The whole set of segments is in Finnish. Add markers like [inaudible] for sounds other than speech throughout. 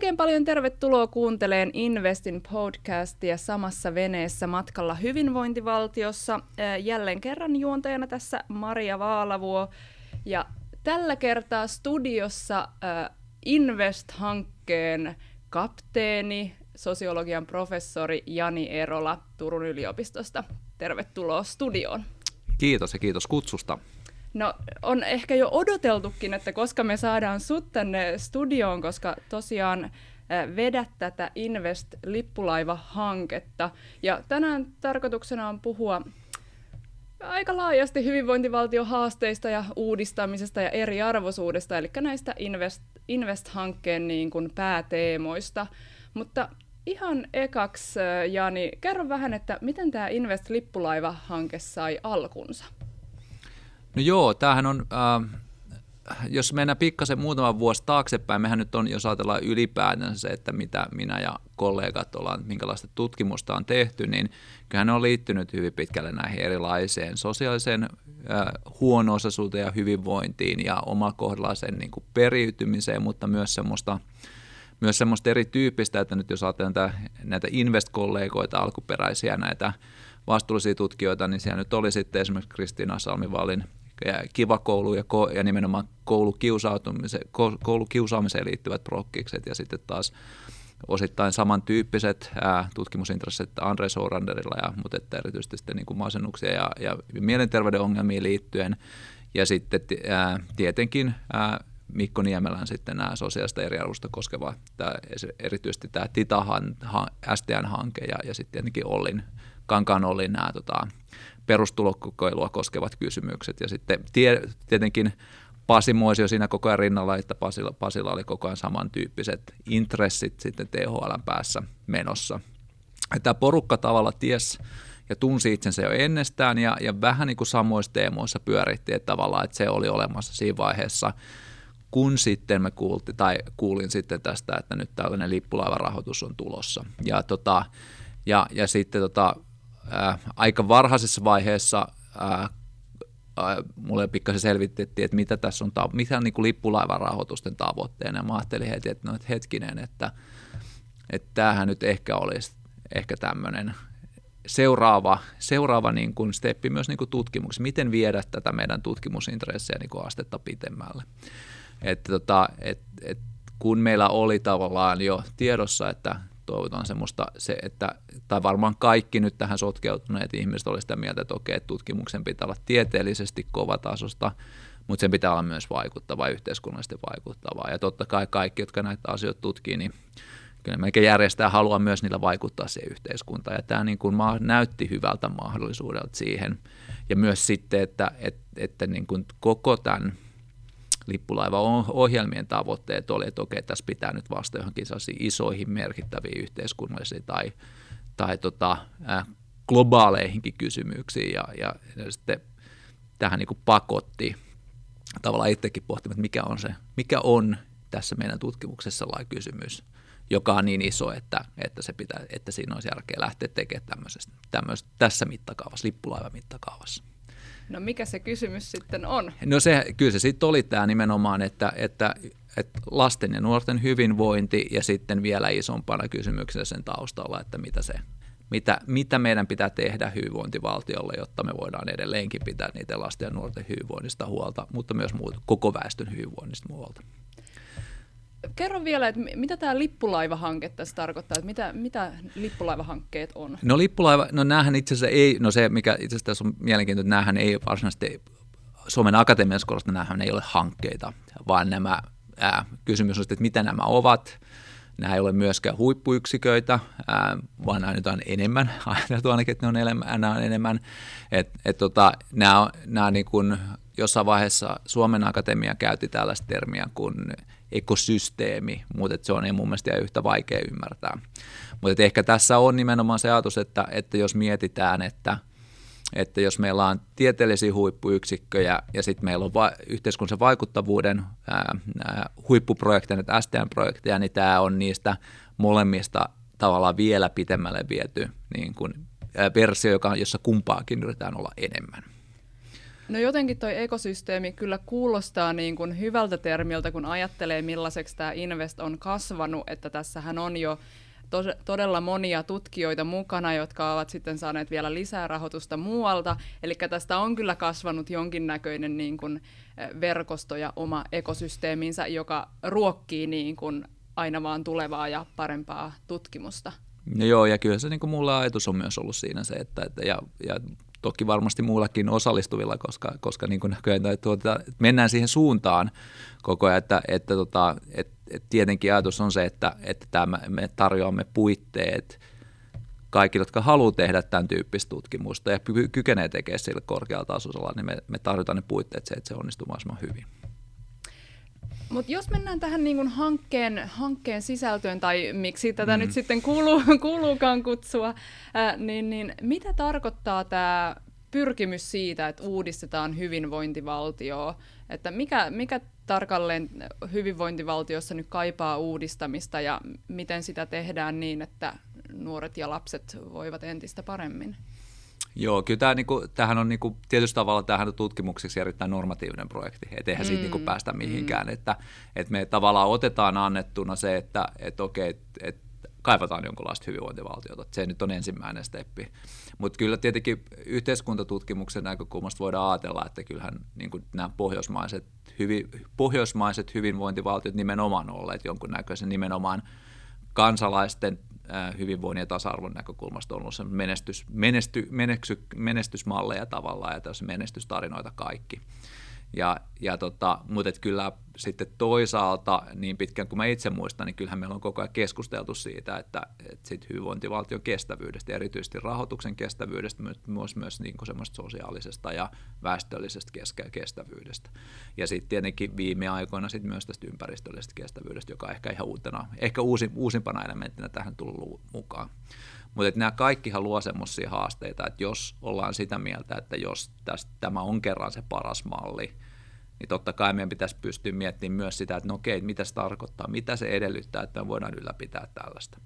Oikein paljon tervetuloa kuunteleen Investin podcastia samassa veneessä matkalla hyvinvointivaltiossa. Jälleen kerran juontajana tässä Maria Vaalavuo. Ja tällä kertaa studiossa Invest-hankkeen kapteeni, sosiologian professori Jani Erola Turun yliopistosta. Tervetuloa studioon. Kiitos ja kiitos kutsusta. No on ehkä jo odoteltukin, että koska me saadaan sut tänne studioon, koska tosiaan vedät tätä Invest-lippulaiva-hanketta. Ja tänään tarkoituksena on puhua aika laajasti hyvinvointivaltion haasteista ja uudistamisesta ja eriarvoisuudesta, eli näistä Invest, Invest-hankkeen niin kuin pääteemoista. Mutta ihan ekaksi, Jani, kerro vähän, että miten tämä Invest-lippulaiva-hanke sai alkunsa? No joo, tämähän on, äh, jos mennään pikkasen muutama vuosi taaksepäin, mehän nyt on, jos ajatellaan ylipäätään se, että mitä minä ja kollegat ollaan, minkälaista tutkimusta on tehty, niin kyllähän ne on liittynyt hyvin pitkälle näihin erilaiseen sosiaaliseen äh, huono-osaisuuteen ja hyvinvointiin ja sen niin kuin periytymiseen, mutta myös semmoista myös semmoista erityyppistä, että nyt jos ajatellaan näitä invest-kollegoita, alkuperäisiä näitä vastuullisia tutkijoita, niin siellä nyt oli sitten esimerkiksi Kristiina Salmivallin kiva koulu ja, ko, ja nimenomaan koulukiusaamiseen, koulukiusaamiseen liittyvät prokkikset ja sitten taas osittain samantyyppiset ää, tutkimusintressit Andre Souranderilla, ja, mutta että erityisesti sitten niin kuin masennuksia ja, ja mielenterveyden ongelmiin liittyen. Ja sitten ää, tietenkin ää, Mikko Niemelän sitten nämä sosiaalista eriarvoista koskeva, tämä, erityisesti tämä TITA-han, STN-hanke ja, ja sitten tietenkin Ollin, Kankaan Ollin nämä tota, perustulokokeilua koskevat kysymykset. Ja sitten tie, tietenkin Pasi Moisio siinä koko ajan rinnalla, että Pasilla, Pasilla oli koko ajan samantyyppiset intressit sitten THL päässä menossa. Tämä porukka tavalla ties ja tunsi itsensä jo ennestään ja, ja vähän niin kuin samoissa teemoissa pyöritti, että tavallaan että se oli olemassa siinä vaiheessa, kun sitten me kuulti, tai kuulin sitten tästä, että nyt tällainen lippulaivarahoitus on tulossa. Ja, tota, ja, ja sitten tota, ää, aika varhaisessa vaiheessa ää, mulle pikkasen selvitettiin, että mitä tässä on, mitä on niin kuin lippulaivarahoitusten tavoitteena. Ja mä ajattelin heti, että no, hetkinen, että, että tämähän nyt ehkä olisi ehkä tämmöinen seuraava, seuraava niin kuin steppi myös niin kuin tutkimuksessa. Miten viedä tätä meidän tutkimusintressejä niin kuin astetta pitemmälle. Että tota, et, et, kun meillä oli tavallaan jo tiedossa, että toivotaan semmoista, se, että, tai varmaan kaikki nyt tähän sotkeutuneet ihmiset olivat sitä mieltä, että okei, tutkimuksen pitää olla tieteellisesti kovatasosta, mutta sen pitää olla myös vaikuttavaa, yhteiskunnallisesti vaikuttavaa. Ja totta kai kaikki, jotka näitä asioita tutkii, niin kyllä meidän järjestää haluaa myös niillä vaikuttaa siihen yhteiskuntaan. Ja tämä niin kuin näytti hyvältä mahdollisuudelta siihen. Ja myös sitten, että, että, että niin kuin koko tämän lippulaiva-ohjelmien tavoitteet oli, että okei, tässä pitää nyt vastata johonkin isoihin merkittäviin yhteiskunnallisiin tai, tai tota, äh, globaaleihinkin kysymyksiin ja, ja, ja sitten tähän niin pakotti tavallaan itsekin pohtimaan, että mikä on, se, mikä on tässä meidän tutkimuksessa lai kysymys, joka on niin iso, että, että, se pitää, että siinä olisi järkeä lähteä tekemään tämmöisestä, tämmöisestä, tässä mittakaavassa, lippulaiva mittakaavassa. No mikä se kysymys sitten on? No se, kyllä se sitten oli tämä nimenomaan, että, että, että lasten ja nuorten hyvinvointi ja sitten vielä isompana kysymyksenä sen taustalla, että mitä, se, mitä, mitä meidän pitää tehdä hyvinvointivaltiolle, jotta me voidaan edelleenkin pitää niitä lasten ja nuorten hyvinvoinnista huolta, mutta myös muut, koko väestön hyvinvoinnista huolta. Kerro vielä, että mitä tämä lippulaivahanke tässä tarkoittaa, että mitä, mitä lippulaivahankkeet on? No lippulaiva, no näähän itse asiassa ei, no se mikä itse asiassa tässä on mielenkiintoista, että näähän ei varsinaisesti Suomen Akatemian skorosta näähän ei ole hankkeita, vaan nämä, ää, kysymys on sitten, että mitä nämä ovat, Nämä ei ole myöskään huippuyksiköitä, ää, vaan nämä on enemmän, [laughs] ajateltu ainakin, että ne on enemmän. Nämä on enemmän. Et, et tota, nämä, nämä niin kuin, jossain vaiheessa Suomen Akatemia käytti tällaista termiä kuin ekosysteemi, mutta se on mun mielestä yhtä vaikea ymmärtää. Mutta ehkä tässä on nimenomaan se ajatus, että, että jos mietitään, että, että jos meillä on tieteellisiä huippuyksikköjä ja sitten meillä on va- yhteiskunnallisen vaikuttavuuden ää, ää, huippuprojekteja, näitä STM-projekteja, niin tämä on niistä molemmista tavallaan vielä pitemmälle viety niin kuin, ää, versio, joka, jossa kumpaakin yritetään olla enemmän. No jotenkin toi ekosysteemi kyllä kuulostaa niin kuin hyvältä termiltä, kun ajattelee millaiseksi tämä Invest on kasvanut, että tässähän on jo to- todella monia tutkijoita mukana, jotka ovat sitten saaneet vielä lisää rahoitusta muualta. Eli tästä on kyllä kasvanut jonkinnäköinen niin kuin verkosto ja oma ekosysteeminsä, joka ruokkii niin kuin aina vaan tulevaa ja parempaa tutkimusta. No joo, ja kyllä se niin kuin mulla ajatus on myös ollut siinä se, että, että ja, ja toki varmasti muillakin osallistuvilla, koska, koska niin kuin näköjään, tuota, mennään siihen suuntaan koko ajan, että, että, tota, että, että tietenkin ajatus on se, että, että tämä, me tarjoamme puitteet kaikille, jotka haluaa tehdä tämän tyyppistä tutkimusta ja kykenee tekemään sillä korkealla tasolla, niin me, me tarjotaan ne puitteet se, että se onnistuu mahdollisimman hyvin. Mutta jos mennään tähän niin hankkeen, hankkeen sisältöön, tai miksi tätä mm. nyt sitten kuuluu, kuuluukaan kutsua, ää, niin, niin mitä tarkoittaa tämä pyrkimys siitä, että uudistetaan hyvinvointivaltioa? Että mikä, mikä tarkalleen hyvinvointivaltiossa nyt kaipaa uudistamista ja miten sitä tehdään niin, että nuoret ja lapset voivat entistä paremmin? Joo, kyllä tämä, niinku, tämähän on niinku, tietysti tavalla tämähän on tutkimukseksi erittäin normatiivinen projekti, et eihän mm, siitä niinku päästä mihinkään, mm. että et me tavallaan otetaan annettuna se, että et okei, et, et kaivataan jonkinlaista hyvinvointivaltiota, se nyt on ensimmäinen steppi. Mutta kyllä tietenkin yhteiskuntatutkimuksen näkökulmasta voidaan ajatella, että kyllähän niin nämä pohjoismaiset, hyvi, pohjoismaiset hyvinvointivaltiot nimenomaan olleet jonkunnäköisen nimenomaan kansalaisten hyvinvoinnin ja tasa-arvon näkökulmasta on ollut se menestys, menesty, menesty, menestysmalleja tavallaan ja tässä menestystarinoita kaikki. Ja, ja tota, mutta kyllä sitten toisaalta, niin pitkään kuin mä itse muistan, niin kyllähän meillä on koko ajan keskusteltu siitä, että, että sit hyvinvointivaltion kestävyydestä, erityisesti rahoituksen kestävyydestä, myös, myös niin kuin semmoista sosiaalisesta ja väestöllisestä kestävyydestä. Ja sitten tietenkin viime aikoina sit myös tästä ympäristöllisestä kestävyydestä, joka ehkä ihan uutena, ehkä uusi, uusimpana elementtinä tähän tullut mukaan. Mutta nämä kaikkihan luo semmoisia haasteita, että jos ollaan sitä mieltä, että jos tästä, tämä on kerran se paras malli, niin totta kai meidän pitäisi pystyä miettimään myös sitä, että no okei, mitä se tarkoittaa, mitä se edellyttää, että me voidaan ylläpitää tällaista.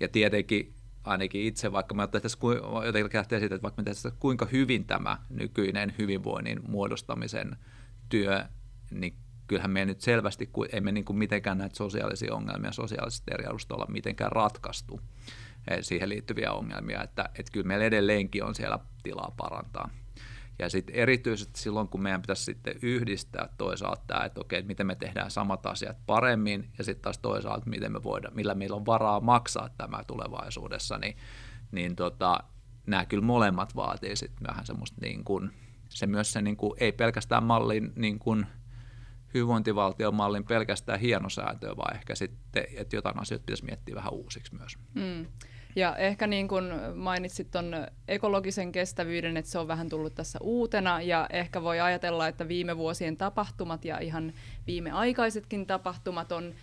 Ja tietenkin ainakin itse, vaikka me jotenkin lähtee siitä, että vaikka me tässä, kuinka hyvin tämä nykyinen hyvinvoinnin muodostamisen työ, niin kyllähän me nyt selvästi, emme niin kuin mitenkään näitä sosiaalisia ongelmia sosiaalisesta eriarvoista olla mitenkään ratkaistu. Eh, siihen liittyviä ongelmia, että, että kyllä meillä edelleenkin on siellä tilaa parantaa. Ja sitten erityisesti silloin, kun meidän pitäisi sitten yhdistää toisaalta tämä, että okei, miten me tehdään samat asiat paremmin, ja sitten taas toisaalta, miten me voidaan, millä meillä on varaa maksaa tämä tulevaisuudessa, niin, niin tota, nämä kyllä molemmat vaatii sitten vähän semmoista niin kuin, se myös se niin kuin, ei pelkästään mallin niin kuin, hyvinvointivaltiomallin pelkästään hienosääntöä, vaan ehkä sitten, että jotain asioita pitäisi miettiä vähän uusiksi myös. Mm. Ja ehkä niin kuin mainitsit tuon ekologisen kestävyyden, että se on vähän tullut tässä uutena ja ehkä voi ajatella, että viime vuosien tapahtumat ja ihan viimeaikaisetkin tapahtumat on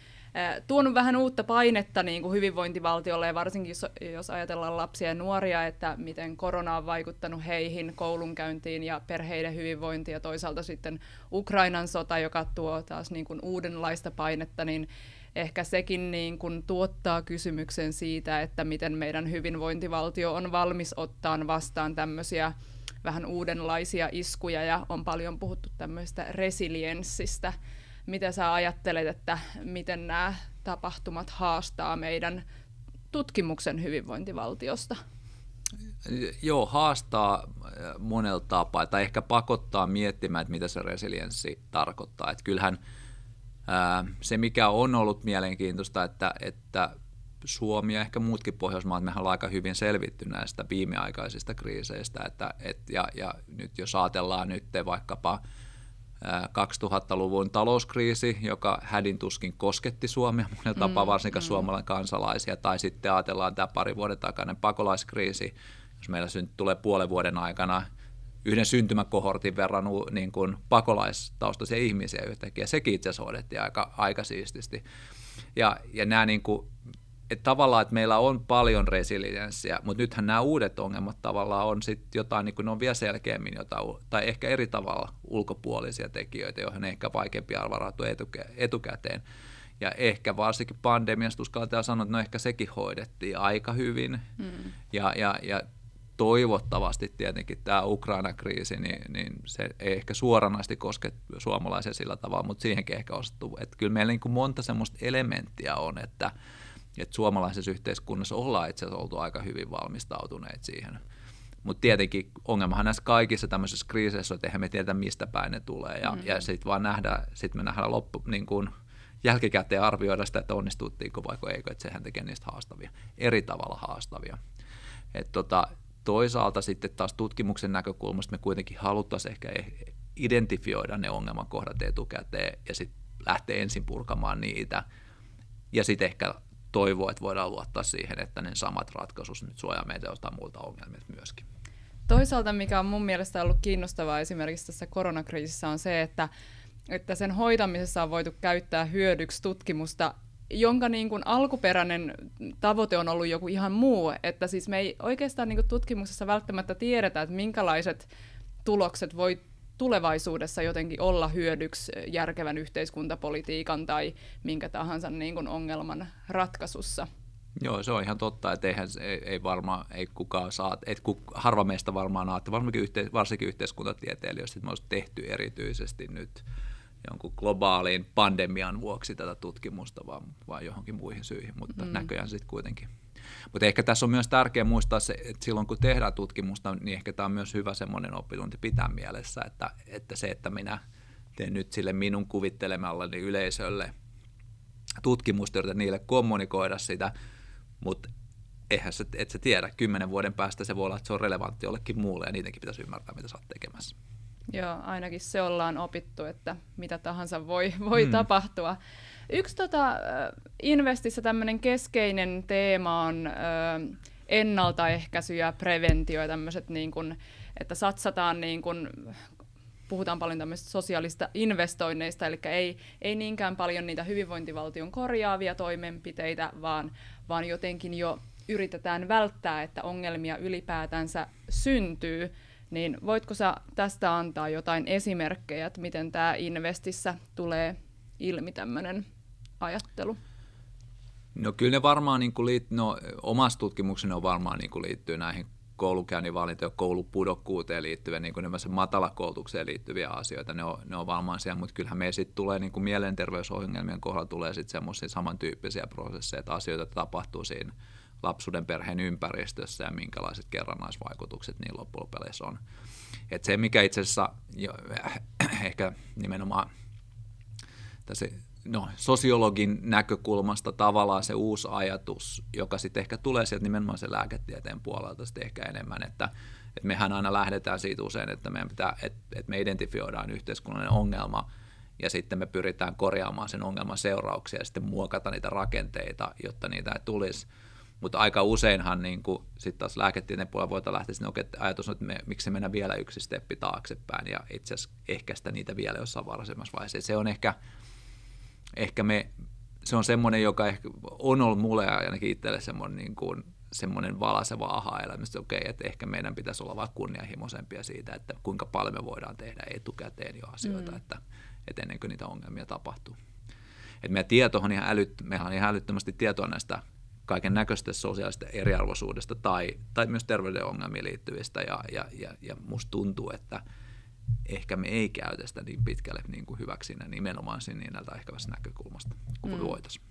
tuonut vähän uutta painetta niin kuin hyvinvointivaltiolle ja varsinkin jos, jos ajatellaan lapsia ja nuoria, että miten korona on vaikuttanut heihin, koulunkäyntiin ja perheiden hyvinvointiin ja toisaalta sitten Ukrainan sota, joka tuo taas niin kuin uudenlaista painetta, niin ehkä sekin niin kuin tuottaa kysymyksen siitä, että miten meidän hyvinvointivaltio on valmis ottaan vastaan tämmöisiä vähän uudenlaisia iskuja ja on paljon puhuttu tämmöistä resilienssistä. Mitä sä ajattelet, että miten nämä tapahtumat haastaa meidän tutkimuksen hyvinvointivaltiosta? Joo, haastaa äh, monella tapaa, tai ehkä pakottaa miettimään, että mitä se resilienssi tarkoittaa. Että kyllähän se, mikä on ollut mielenkiintoista, että, että Suomi ja ehkä muutkin Pohjoismaat, mehän ollaan aika hyvin selvitty näistä viimeaikaisista kriiseistä. Että, et, ja, ja nyt jos ajatellaan nyt vaikkapa 2000-luvun talouskriisi, joka hädin tuskin kosketti Suomea monella tapaa, mm, varsinkaan mm. suomalainen kansalaisia, tai sitten ajatellaan tämä pari vuoden takainen pakolaiskriisi, jos meillä tulee puolen vuoden aikana yhden syntymäkohortin verran niin kuin pakolaistaustaisia ihmisiä yhtäkkiä. Sekin itse asiassa hoidettiin aika, aika siististi. Ja, ja nämä niin kuin, että tavallaan, että meillä on paljon resilienssiä, mutta nythän nämä uudet ongelmat tavallaan on sitten jotain, niin kuin ne on vielä selkeämmin jotain, tai ehkä eri tavalla ulkopuolisia tekijöitä, joihin on ehkä vaikeampi arvarautua etukä, etukäteen. Ja ehkä varsinkin pandemiasta uskalletaan sanoa, että no ehkä sekin hoidettiin aika hyvin. Mm. Ja, ja, ja toivottavasti tietenkin tämä Ukraina-kriisi, niin, niin se ei ehkä suoranaisesti koske suomalaisia sillä tavalla, mutta siihenkin ehkä osattu. Että kyllä meillä niin kuin monta semmoista elementtiä on, että, että suomalaisessa yhteiskunnassa ollaan itse asiassa oltu aika hyvin valmistautuneet siihen. Mutta tietenkin ongelmahan näissä kaikissa tämmöisissä kriiseissä on, että eihän me tiedä, mistä päin ne tulee. Ja, mm-hmm. ja sitten vaan nähdään, sit me nähdään loppu, niin kuin, jälkikäteen arvioida sitä, että onnistuttiinko vai eikö, että sehän tekee niistä haastavia, eri tavalla haastavia. Et tota, toisaalta sitten taas tutkimuksen näkökulmasta me kuitenkin haluttaisiin ehkä e- identifioida ne ongelmakohdat etukäteen ja sitten lähteä ensin purkamaan niitä ja sitten ehkä toivoa, että voidaan luottaa siihen, että ne samat ratkaisut nyt suojaa meitä jostain muilta ongelmilta myöskin. Toisaalta, mikä on mun mielestä ollut kiinnostavaa esimerkiksi tässä koronakriisissä, on se, että, että sen hoitamisessa on voitu käyttää hyödyksi tutkimusta, jonka niin kuin alkuperäinen tavoite on ollut joku ihan muu. Että siis me ei oikeastaan niin kuin tutkimuksessa välttämättä tiedetä, että minkälaiset tulokset voi tulevaisuudessa jotenkin olla hyödyksi järkevän yhteiskuntapolitiikan tai minkä tahansa niin kuin ongelman ratkaisussa. Joo, se on ihan totta, että eihän, ei, ei varmaan, ei kukaan saa, et ku, harva meistä varmaan aatte, varsinkin, yhteis, varsinkin yhteiskuntatieteilijöistä, että me olisi tehty erityisesti nyt jonkun globaaliin pandemian vuoksi tätä tutkimusta, vaan, vaan johonkin muihin syihin, mutta mm. näköjään sitten kuitenkin. Mutta ehkä tässä on myös tärkeää muistaa se, että silloin kun tehdään tutkimusta, niin ehkä tämä on myös hyvä semmoinen oppitunti pitää mielessä, että, että se, että minä teen nyt sille minun kuvittelemallani yleisölle tutkimusta, niille kommunikoida sitä, mutta eihän se, et sä tiedä, kymmenen vuoden päästä se voi olla, että se on relevantti jollekin muulle ja niidenkin pitäisi ymmärtää, mitä sä oot tekemässä. Joo, ainakin se ollaan opittu, että mitä tahansa voi, voi mm. tapahtua. Yksi tota, Investissä tämmöinen keskeinen teema on ö, ennaltaehkäisy ja preventio ja tämmöiset, niin kun, että satsataan niin kun, puhutaan paljon tämmöistä sosiaalista investoinneista, eli ei, ei niinkään paljon niitä hyvinvointivaltion korjaavia toimenpiteitä, vaan, vaan jotenkin jo yritetään välttää, että ongelmia ylipäätänsä syntyy. Niin voitko sä tästä antaa jotain esimerkkejä, että miten tämä Investissä tulee ilmi tämmöinen ajattelu? No kyllä ne varmaan niin kuin liit, no, omassa tutkimukseni on varmaan niin kuin liittyy näihin koulukäynnin valinta ja koulupudokkuuteen liittyviä, niin kuin matalakoulutukseen liittyviä asioita, ne on, ne on varmaan siellä, mutta kyllähän me sitten tulee niin kuin mielenterveysongelmien kohdalla tulee sitten semmoisia samantyyppisiä prosesseja, että asioita tapahtuu siinä lapsuuden perheen ympäristössä ja minkälaiset kerrannaisvaikutukset niin loppujen on. Et se, mikä itse asiassa jo, ehkä nimenomaan tässä no, sosiologin näkökulmasta tavallaan se uusi ajatus, joka sitten ehkä tulee sieltä nimenomaan sen lääketieteen puolelta sitten ehkä enemmän, että, että mehän aina lähdetään siitä usein, että meidän pitää, että, että me identifioidaan yhteiskunnallinen ongelma ja sitten me pyritään korjaamaan sen ongelman seurauksia ja sitten muokata niitä rakenteita, jotta niitä ei tulisi. Mutta aika useinhan niin sitten taas lääketieteen puolella voidaan lähteä sinne, että ajatus on, että me, miksi mennä vielä yksi steppi taaksepäin ja itse asiassa ehkäistä niitä vielä jossain varhaisemmassa vaiheessa. Se on ehkä, ehkä me, se on semmoinen, joka ehkä on ollut mulle ainakin itselle semmoinen, niin kuin, semmoinen valaseva aha-elämys, että okei, että ehkä meidän pitäisi olla vaan kunnianhimoisempia siitä, että kuinka paljon me voidaan tehdä etukäteen jo asioita, mm. että, että ennen kuin niitä ongelmia tapahtuu. Et meidän tieto on ihan älyt, meillä on ihan älyttömästi tietoa näistä kaiken näköistä sosiaalista eriarvoisuudesta tai, tai myös terveyden ongelmiin liittyvistä ja, ja, ja, ja musta tuntuu, että – ehkä me ei käytä sitä niin pitkälle niin kuin hyväksi nimenomaan siinä ennaltaehkäivästä näkökulmasta kuin mm. voitaisiin.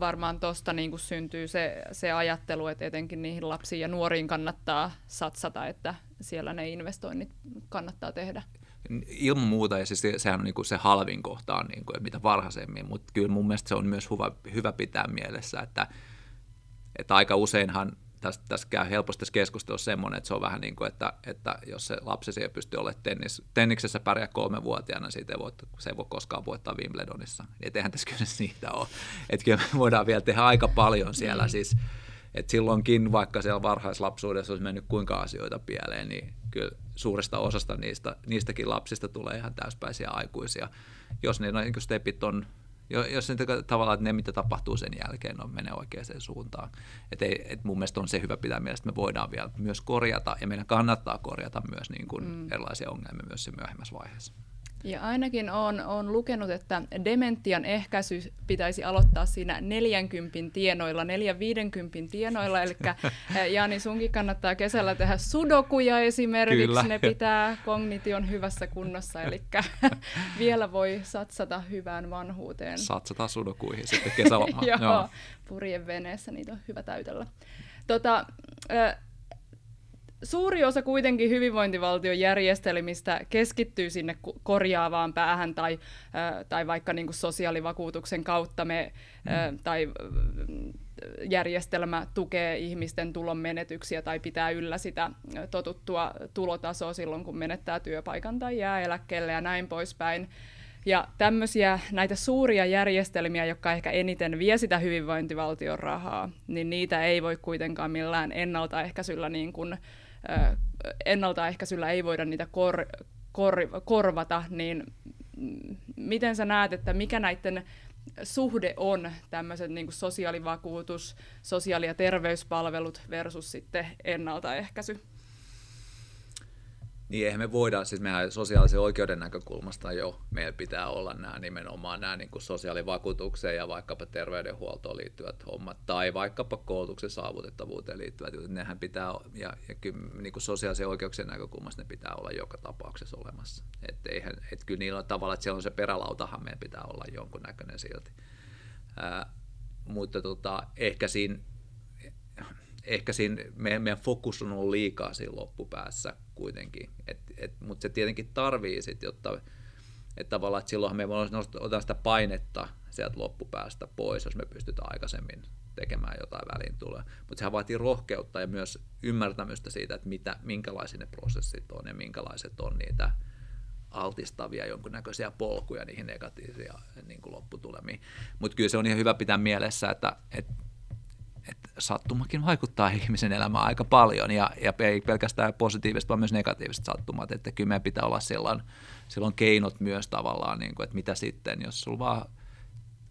Varmaan tuosta niin syntyy se, se ajattelu, että etenkin niihin lapsiin ja nuoriin kannattaa satsata, että siellä ne investoinnit kannattaa tehdä. Ilman muuta, ja siis sehän on niin kuin se halvin kohta on niin kuin, mitä varhaisemmin, mutta kyllä mun mielestä se on myös hyvä, hyvä pitää mielessä, että, että aika useinhan tästä, tästä käy helposti tässä keskustelussa semmoinen, että se on vähän niin kuin, että, että jos se lapsi ei pysty olemaan tennis, tenniksessä pärjää kolmevuotiaana, siitä ei voi, se ei voi koskaan voittaa Wimbledonissa. Et eihän tässä kyllä [laughs] siitä ole. Että kyllä me voidaan vielä tehdä aika paljon siellä. Mm. Siis, että silloinkin, vaikka siellä varhaislapsuudessa olisi mennyt kuinka asioita pieleen, niin kyllä suuresta osasta niistä, niistäkin lapsista tulee ihan täyspäisiä aikuisia. Jos ne niin stepit on jos se tavallaan, että ne mitä tapahtuu sen jälkeen on menee oikeaan suuntaan. Et ei, et mun mielestä on se hyvä pitää mielessä, että me voidaan vielä myös korjata ja meidän kannattaa korjata myös niin kuin mm. erilaisia ongelmia myös se myöhemmässä vaiheessa. Ja ainakin on, on lukenut, että dementian ehkäisy pitäisi aloittaa siinä 40 tienoilla, 450 tienoilla, eli Jani sunkin kannattaa kesällä tehdä sudokuja esimerkiksi, Kyllä. ne pitää kognition hyvässä kunnossa, eli [laughs] vielä voi satsata hyvään vanhuuteen. Satsata sudokuihin sitten kesälomaan. [laughs] Joo, Joo. purjen veneessä niitä on hyvä täytellä. Tota, suuri osa kuitenkin hyvinvointivaltion järjestelmistä keskittyy sinne korjaavaan päähän tai, tai vaikka niin kuin sosiaalivakuutuksen kautta me, mm. tai järjestelmä tukee ihmisten tulon menetyksiä tai pitää yllä sitä totuttua tulotasoa silloin, kun menettää työpaikan tai jää eläkkeelle ja näin poispäin. Ja tämmöisiä näitä suuria järjestelmiä, jotka ehkä eniten vie sitä hyvinvointivaltion rahaa, niin niitä ei voi kuitenkaan millään ennaltaehkäisyllä niin kuin, ennaltaehkäisyllä ei voida niitä kor, kor, korvata, niin miten sä näet, että mikä näiden suhde on tämmöiset niin sosiaalivakuutus, sosiaali- ja terveyspalvelut versus sitten ennaltaehkäisy? Niin eihän me voida, siis mehän sosiaalisen oikeuden näkökulmasta jo, meillä pitää olla nämä nimenomaan nämä niin kuin sosiaalivakuutukseen ja vaikkapa terveydenhuoltoon liittyvät hommat, tai vaikkapa koulutuksen saavutettavuuteen liittyvät jutut, nehän pitää, ja, ja kyllä niin kuin sosiaalisen oikeuksien näkökulmasta ne pitää olla joka tapauksessa olemassa. Että eihän, et kyllä niillä tavalla, että siellä on se perälautahan meidän pitää olla jonkunnäköinen silti. Ää, mutta tota, ehkä siinä ehkä siinä meidän, meidän fokus on ollut liikaa siinä loppupäässä kuitenkin, et, et, mutta se tietenkin tarvii sitten, jotta että tavallaan, että silloinhan me ottaa sitä painetta sieltä loppupäästä pois, jos me pystytään aikaisemmin tekemään jotain väliin tulee. Mutta sehän vaatii rohkeutta ja myös ymmärtämystä siitä, että mitä, minkälaisia ne prosessit on ja minkälaiset on niitä altistavia jonkunnäköisiä polkuja niihin negatiivisia niin kuin lopputulemiin. Mutta kyllä se on ihan hyvä pitää mielessä, että, että että sattumakin vaikuttaa ihmisen elämään aika paljon ja, ja ei pelkästään positiiviset, vaan myös negatiiviset sattumat, että kyllä meidän pitää olla silloin, silloin keinot myös tavallaan, niin kuin, että mitä sitten, jos sulla vaan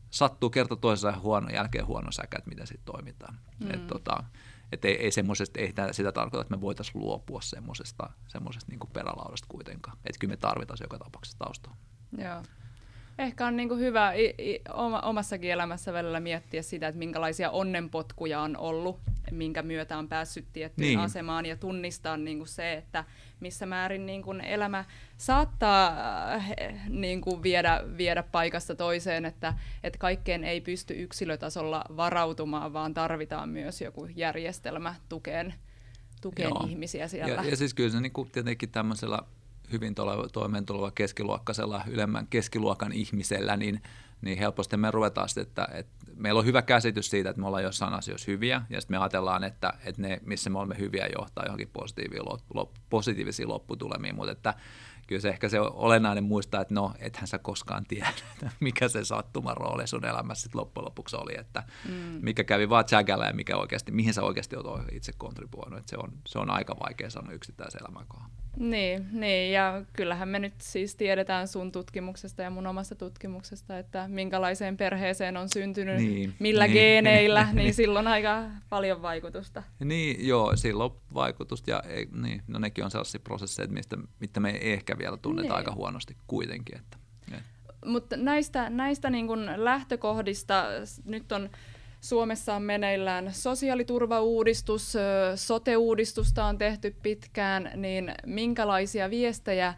sattuu kerta toisensa huono, jälkeen huono säkä, että mitä sitten toimitaan. Mm. Et, tota, et ei, ei, ei sitä tarkoita, että me voitaisiin luopua semmoisesta, semmoisesta niin perälaudasta kuitenkaan. Että kyllä me tarvitaan joka tapauksessa taustalla. Joo ehkä on niin kuin hyvä omassakin elämässä välillä miettiä sitä, että minkälaisia onnenpotkuja on ollut, minkä myötä on päässyt tiettyyn niin. asemaan ja tunnistaa niin kuin se, että missä määrin niin kuin elämä saattaa äh, niin kuin viedä, viedä paikasta toiseen, että, että kaikkeen ei pysty yksilötasolla varautumaan, vaan tarvitaan myös joku järjestelmä tukeen, tukeen ihmisiä siellä. Ja, ja siis kyllä se niin kuin tietenkin tämmöisellä hyvin toimeentuleva keskiluokkaisella, ylemmän keskiluokan ihmisellä, niin, niin helposti me ruvetaan sitten, että, että meillä on hyvä käsitys siitä, että me ollaan jossain asioissa hyviä, ja sitten me ajatellaan, että, että ne, missä me olemme hyviä, johtaa johonkin positiivisiin lopputulemiin, mutta että kyllä se ehkä se olennainen muistaa, että no, ethän sä koskaan tiedä, mikä se sattuman rooli sun elämässä sitten loppujen lopuksi oli, että mm. mikä kävi vaan tsägällä ja mikä oikeasti, mihin sä oikeasti olet itse kontribuoinut, että se on, se on aika vaikea sanoa yksittäisen elämän kohdalla. Niin, niin, ja kyllähän me nyt siis tiedetään sun tutkimuksesta ja mun omasta tutkimuksesta, että minkälaiseen perheeseen on syntynyt, niin, millä niin, geeneillä, niin, [laughs] niin silloin aika paljon vaikutusta. Niin, joo, silloin vaikutusta, ja niin, no nekin on sellaisia prosesseja, mistä, mitä me ei ehkä vielä tunneta niin. aika huonosti kuitenkin. Että, Mutta näistä, näistä niin kun lähtökohdista nyt on Suomessa on meneillään sosiaaliturvauudistus, sote-uudistusta on tehty pitkään, niin minkälaisia viestejä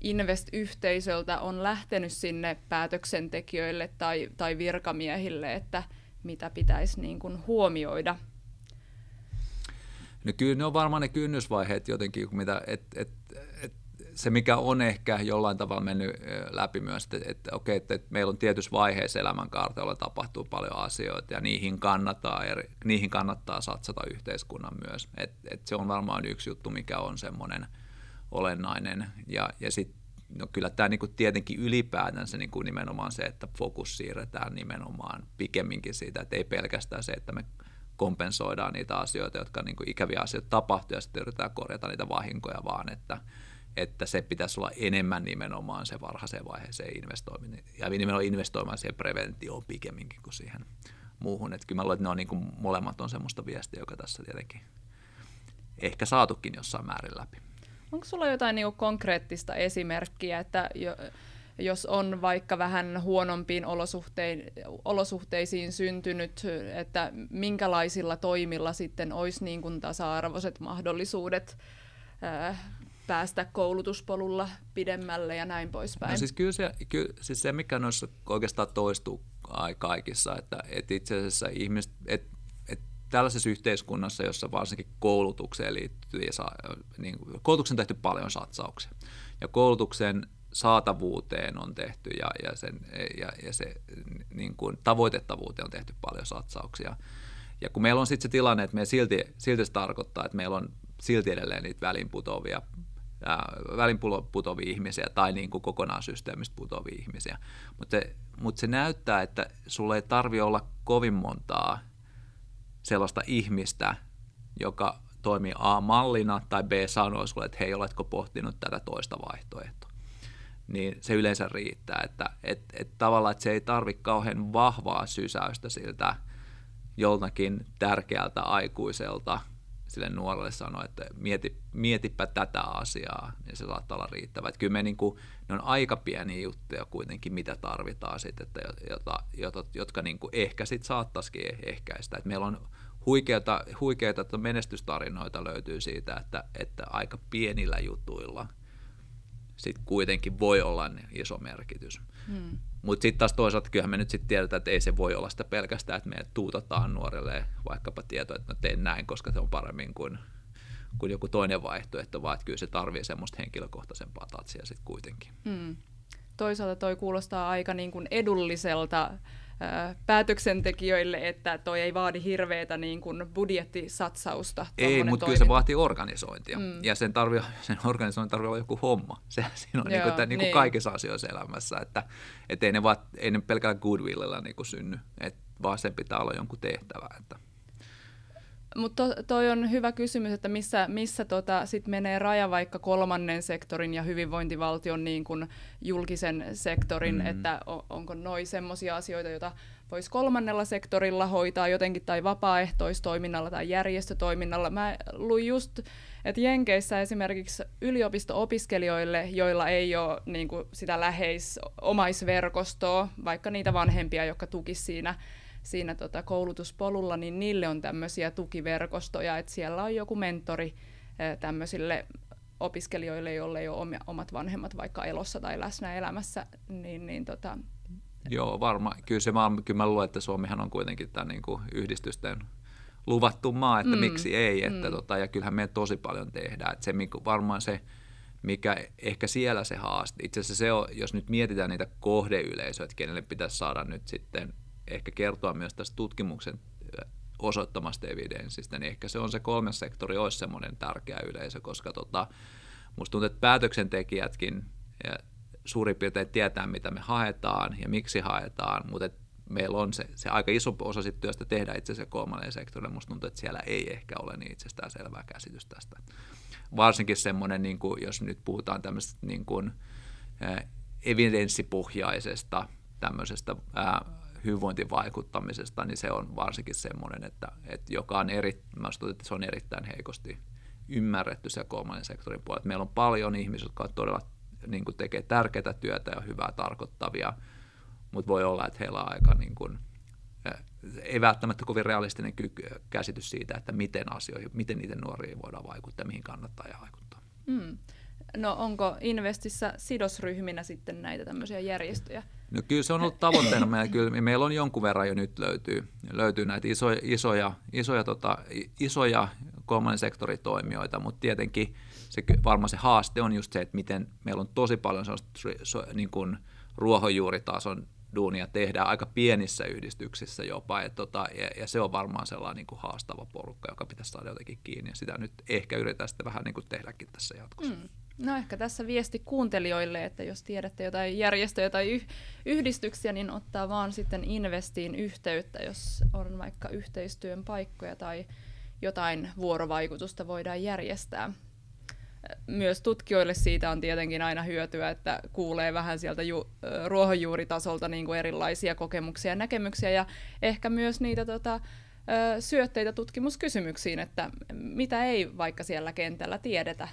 Invest-yhteisöltä on lähtenyt sinne päätöksentekijöille tai, tai virkamiehille, että mitä pitäisi niin kuin huomioida? No kyllä ne on varmaan ne kynnysvaiheet jotenkin, mitä, et, et, se, mikä on ehkä jollain tavalla mennyt läpi myös, että, että okei, että, että meillä on tietyssä vaiheessa elämänkaarteella tapahtuu paljon asioita ja niihin kannattaa, eri, niihin kannattaa satsata yhteiskunnan myös. Et, et se on varmaan yksi juttu, mikä on semmoinen olennainen. Ja, ja sitten no kyllä tämä niinku tietenkin ylipäätänsä niinku nimenomaan se, että fokus siirretään nimenomaan pikemminkin siitä, että ei pelkästään se, että me kompensoidaan niitä asioita, jotka niinku ikäviä asioita tapahtuu ja sitten yritetään korjata niitä vahinkoja, vaan että että se pitäisi olla enemmän nimenomaan se varhaiseen vaiheeseen investoiminen ja nimenomaan investoimaan siihen preventioon pikemminkin kuin siihen muuhun. Että kyllä mä luulen, että ne on niin kuin molemmat on semmoista viestiä, joka tässä tietenkin ehkä saatukin jossain määrin läpi. Onko sulla jotain niin konkreettista esimerkkiä, että jo, jos on vaikka vähän huonompiin olosuhteisiin syntynyt, että minkälaisilla toimilla sitten olisi niin kuin tasa-arvoiset mahdollisuudet päästä koulutuspolulla pidemmälle ja näin poispäin. No siis kyllä se, kyllä, siis se mikä noissa oikeastaan toistuu kaikissa, että, että itse asiassa ihmiset, että, että tällaisessa yhteiskunnassa, jossa varsinkin koulutukseen liittyy, ja saa, niin, koulutuksen on tehty paljon satsauksia, ja koulutuksen saatavuuteen on tehty ja, ja, sen, ja, ja se niin kuin tavoitettavuuteen on tehty paljon satsauksia. Ja kun meillä on sitten se tilanne, että me silti, silti se tarkoittaa, että meillä on silti edelleen niitä välinputovia välinputovia ihmisiä tai niin kuin kokonaan systeemistä putovia ihmisiä. Mutta se, mut se näyttää, että sulle ei tarvi olla kovin montaa sellaista ihmistä, joka toimii A-mallina tai B sanoo sulle, että hei, oletko pohtinut tätä toista vaihtoehtoa. Niin se yleensä riittää, että et, et tavallaan että se ei tarvitse kauhean vahvaa sysäystä siltä joltakin tärkeältä aikuiselta – sille nuorelle sanoa, että mieti, mietipä tätä asiaa, niin se saattaa olla riittävä. Että kyllä me niin kuin, ne on aika pieniä juttuja kuitenkin, mitä tarvitaan sitten, että jota, jota, jotka niin kuin ehkä sitten saattaisikin ehkäistä. Että meillä on huikeita, huikeita menestystarinoita löytyy siitä, että, että aika pienillä jutuilla sitten kuitenkin voi olla iso merkitys. Hmm. Mutta sitten taas toisaalta kyllähän me nyt sitten tiedetään, että ei se voi olla sitä pelkästään, että me tuutataan nuorelle vaikkapa tietoa, että mä teen näin, koska se on paremmin kuin, kuin joku toinen vaihtoehto, vaan että kyllä se tarvii semmoista henkilökohtaisempaa tatsia sitten kuitenkin. Hmm. Toisaalta toi kuulostaa aika niin kuin edulliselta päätöksentekijöille, että toi ei vaadi hirveätä niin kuin budjettisatsausta. Ei, mutta kyllä se vaatii organisointia. Mm. Ja sen, tarvi, [laughs] sen organisoinnin tarvii olla joku homma. [laughs] Se siinä on Joo, niin kuin, niin kuin niin. kaikissa asioissa elämässä, että et ei, ne vaan, ei ne pelkällä goodwillilla niin kuin synny, et vaan sen pitää olla jonkun tehtävä. Että. Mutta to, toi on hyvä kysymys, että missä, missä tota sit menee raja vaikka kolmannen sektorin ja hyvinvointivaltion niin kuin julkisen sektorin, mm. että on, onko noin semmoisia asioita, joita voisi kolmannella sektorilla hoitaa jotenkin tai vapaaehtoistoiminnalla tai järjestötoiminnalla. Mä luin just, että Jenkeissä esimerkiksi yliopisto-opiskelijoille, joilla ei ole niin kuin sitä läheis omaisverkostoa, vaikka niitä vanhempia, jotka tukisivat siinä siinä tota koulutuspolulla, niin niille on tämmöisiä tukiverkostoja, että siellä on joku mentori tämmöisille opiskelijoille, joille ei ole omat vanhemmat vaikka elossa tai läsnä elämässä, niin, niin tota, Joo, varmaan. Kyllä, se, mä, kyllä mä luulen, että Suomihan on kuitenkin tämän niin kuin yhdistysten luvattu maa, että mm. miksi ei. Että mm. tota, ja kyllähän me tosi paljon tehdään. Että se varmaan se, mikä ehkä siellä se haaste. Itse asiassa se on, jos nyt mietitään niitä kohdeyleisöjä, että kenelle pitäisi saada nyt sitten ehkä kertoa myös tästä tutkimuksen osoittamasta evidenssistä, niin ehkä se on se kolmas sektori, olisi semmoinen tärkeä yleisö, koska tota, musta tuntuu, että päätöksentekijätkin ja suurin piirtein tietää, mitä me haetaan ja miksi haetaan, mutta et meillä on se, se aika iso osa sit työstä tehdä itse asiassa kolmannen sektorille. Musta tuntuu, että siellä ei ehkä ole niin itsestään selvää käsitys tästä. Varsinkin semmoinen, niin kuin, jos nyt puhutaan tämmöisestä niin kuin, evidenssipohjaisesta tämmöisestä ää, hyvinvointivaikuttamisesta, niin se on varsinkin semmoinen, että, että joka on eri, mä että se on erittäin heikosti ymmärretty siellä kolmannen sektorin puolella. Meillä on paljon ihmisiä, jotka on todella niin kuin tekee tärkeää työtä ja hyvää tarkoittavia, mutta voi olla, että heillä on aika niin kuin, ei välttämättä kovin realistinen käsitys siitä, että miten asioihin, miten niiden nuoriin voidaan vaikuttaa, mihin kannattaa ja vaikuttaa. Mm. No onko Investissä sidosryhminä sitten näitä tämmöisiä järjestöjä? No kyllä se on ollut tavoitteena. Meillä, kyllä, meillä on jonkun verran jo nyt löytyy, löytyy näitä isoja, isoja, isoja, tota, isoja kolmannen sektorin toimijoita, mutta tietenkin se, varmaan se haaste on just se, että miten meillä on tosi paljon sellaista niin kuin ruohonjuuritason duunia tehdään aika pienissä yhdistyksissä jopa, et tota, ja, ja se on varmaan sellainen niin kuin haastava porukka, joka pitäisi saada jotenkin kiinni, ja sitä nyt ehkä yritetään sitten vähän niin kuin tehdäkin tässä jatkossa. Mm. No ehkä tässä viesti kuuntelijoille, että jos tiedätte jotain järjestöjä tai yh- yhdistyksiä, niin ottaa vaan sitten Investiin yhteyttä, jos on vaikka yhteistyön paikkoja tai jotain vuorovaikutusta voidaan järjestää. Myös tutkijoille siitä on tietenkin aina hyötyä, että kuulee vähän sieltä ju- ruohonjuuritasolta niin kuin erilaisia kokemuksia ja näkemyksiä ja ehkä myös niitä tota, syötteitä tutkimuskysymyksiin, että mitä ei vaikka siellä kentällä tiedetä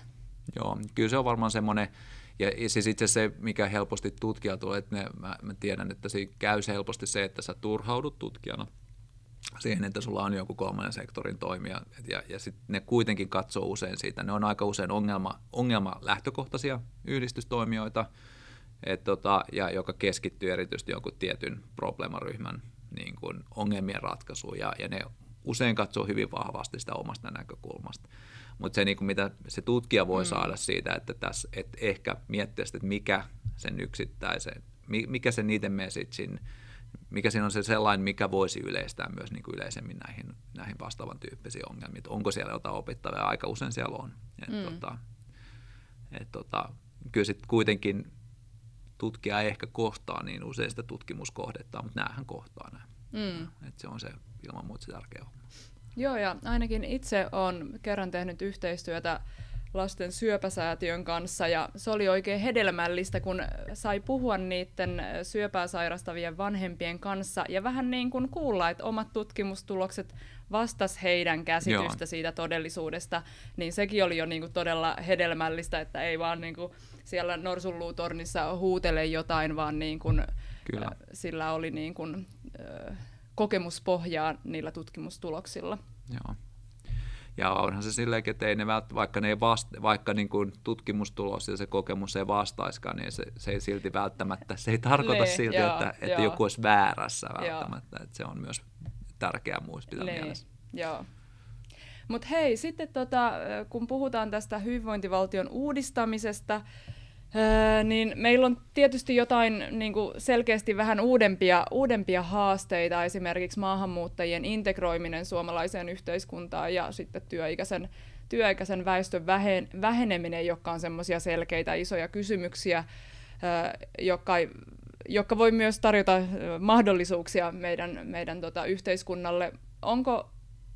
Joo, kyllä se on varmaan semmoinen, Ja siis itse se, mikä helposti tutkija tulee, että ne, mä, mä tiedän, että se käy se helposti se, että sä turhaudut tutkijana siihen, että sulla on joku kolmannen sektorin toimija, ja, ja sitten ne kuitenkin katsoo usein siitä. Ne on aika usein ongelma, ongelma lähtökohtaisia yhdistystoimijoita, et tota, ja joka keskittyy erityisesti jonkun tietyn probleemaryhmän niin kuin ongelmien ratkaisuun, ja, ja ne usein katsoo hyvin vahvasti sitä omasta näkökulmasta. Mutta se, niin kuin mitä se tutkija voi mm. saada siitä, että, tässä, että ehkä miettiä sitä, että mikä sen yksittäisen, mikä se niiden messagein, mikä siinä on se sellainen, mikä voisi yleistää myös niin kuin yleisemmin näihin, näihin vastaavan tyyppisiin ongelmiin. Onko siellä jotain opittavaa? Aika usein siellä on. Et, mm. tota, et, tota, kyllä sitten kuitenkin tutkija ei ehkä kohtaa niin usein sitä tutkimuskohdetta, mutta näähän kohtaa nämä. Mm. Et se on se ilman muuta se tärkeä homma. Joo, ja ainakin itse olen kerran tehnyt yhteistyötä lasten syöpäsäätiön kanssa ja se oli oikein hedelmällistä, kun sai puhua niiden syöpää sairastavien vanhempien kanssa ja vähän niin kuin kuulla, että omat tutkimustulokset vastas heidän käsitystä Joo. siitä todellisuudesta, niin sekin oli jo niin kuin todella hedelmällistä, että ei vaan niin kuin siellä norsunluutornissa huutele jotain, vaan niin kuin, Kyllä. sillä oli niin kuin, kokemuspohjaa niillä tutkimustuloksilla. Joo. Ja onhan se silleen, että ei ne vält, vaikka, ne ei vasta, vaikka niin kuin tutkimustulos ja se kokemus ei vastaiskaan, niin se, se ei silti välttämättä, se ei tarkoita nee, silti, joo, että, että joku olisi väärässä välttämättä. Että se on myös tärkeää muistaa nee, mielessä. Joo. Mutta hei, sitten tota, kun puhutaan tästä hyvinvointivaltion uudistamisesta, Öö, niin meillä on tietysti jotain niin kuin selkeästi vähän uudempia, uudempia haasteita, esimerkiksi maahanmuuttajien integroiminen suomalaiseen yhteiskuntaan ja sitten työikäisen, työikäisen väestön vähen, väheneminen, jotka on semmoisia selkeitä isoja kysymyksiä, öö, jotka, jotka voi myös tarjota mahdollisuuksia meidän, meidän tota, yhteiskunnalle. Onko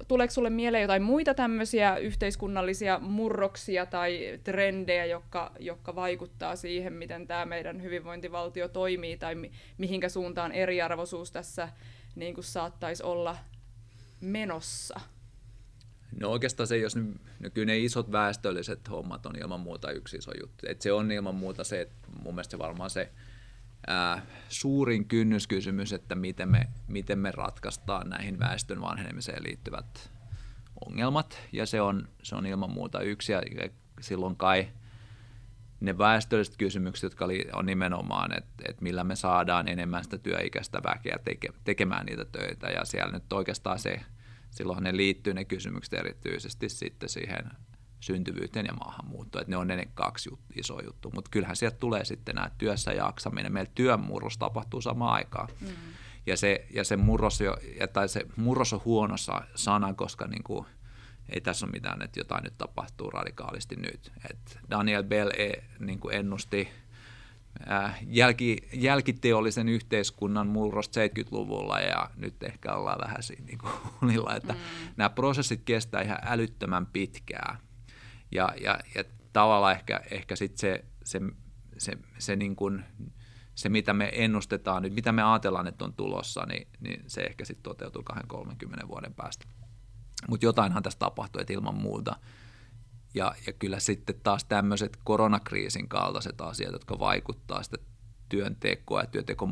tuleeko sulle mieleen jotain muita tämmöisiä yhteiskunnallisia murroksia tai trendejä, jotka, jotka vaikuttaa siihen, miten tämä meidän hyvinvointivaltio toimii tai mi- mihinkä suuntaan eriarvoisuus tässä niin kuin saattaisi olla menossa? No oikeastaan se, jos nyt, kyllä ne isot väestölliset hommat on ilman muuta yksi iso juttu. Et se on ilman muuta se, että mun mielestä se varmaan se ää, suurin kynnyskysymys, että miten me, miten me ratkaistaan näihin väestön vanhenemiseen liittyvät ongelmat. Ja se on, se on ilman muuta yksi. Ja silloin kai ne väestölliset kysymykset, jotka oli, on nimenomaan, että, että millä me saadaan enemmän sitä työikäistä väkeä teke, tekemään niitä töitä. Ja siellä nyt oikeastaan se, silloin ne liittyy ne kysymykset erityisesti sitten siihen syntyvyyteen ja maahanmuuttoon. Että ne on ne kaksi jut, iso juttu. Mutta kyllähän sieltä tulee sitten nämä työssä jaksaminen. Meillä työmurros tapahtuu samaan aikaan. Mm. Ja se, ja se murros, jo, tai se murros on huono sana, koska niin kuin, ei tässä ole mitään, että jotain nyt tapahtuu radikaalisti nyt. Et Daniel Bell e, niin kuin ennusti äh, jälki, jälkiteollisen yhteiskunnan murros 70-luvulla ja nyt ehkä ollaan vähän siinä [laughs] niin kuin että mm. nämä prosessit kestää ihan älyttömän pitkään. Ja, ja, ja tavallaan ehkä, ehkä sit se, se, se, se, niin kuin, se, mitä me ennustetaan nyt, mitä me ajatellaan, että on tulossa, niin, niin se ehkä sitten toteutuu 20-30 vuoden päästä. Mutta jotainhan tässä tapahtuu, että ilman muuta. Ja, ja kyllä sitten taas tämmöiset koronakriisin kaltaiset asiat, jotka vaikuttaa sitä työntekoa ja työntekon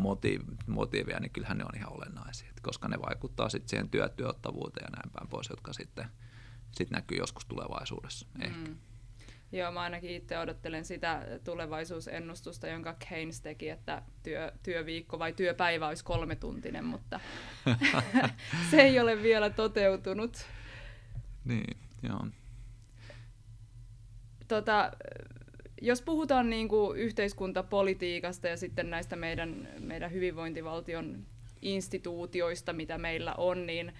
motiivia, niin kyllähän ne on ihan olennaisia, koska ne vaikuttaa sitten siihen työtyöttävuuteen ja näin päin pois, jotka sitten – sitten näkyy joskus tulevaisuudessa ehkä. Mm. Joo, mä ainakin itse odottelen sitä tulevaisuusennustusta, jonka Keynes teki, että työ, työviikko vai työpäivä olisi kolmetuntinen, mutta [laughs] [laughs] se ei ole vielä toteutunut. Niin, joo. Tota, jos puhutaan niin kuin yhteiskuntapolitiikasta ja sitten näistä meidän, meidän hyvinvointivaltion instituutioista, mitä meillä on, niin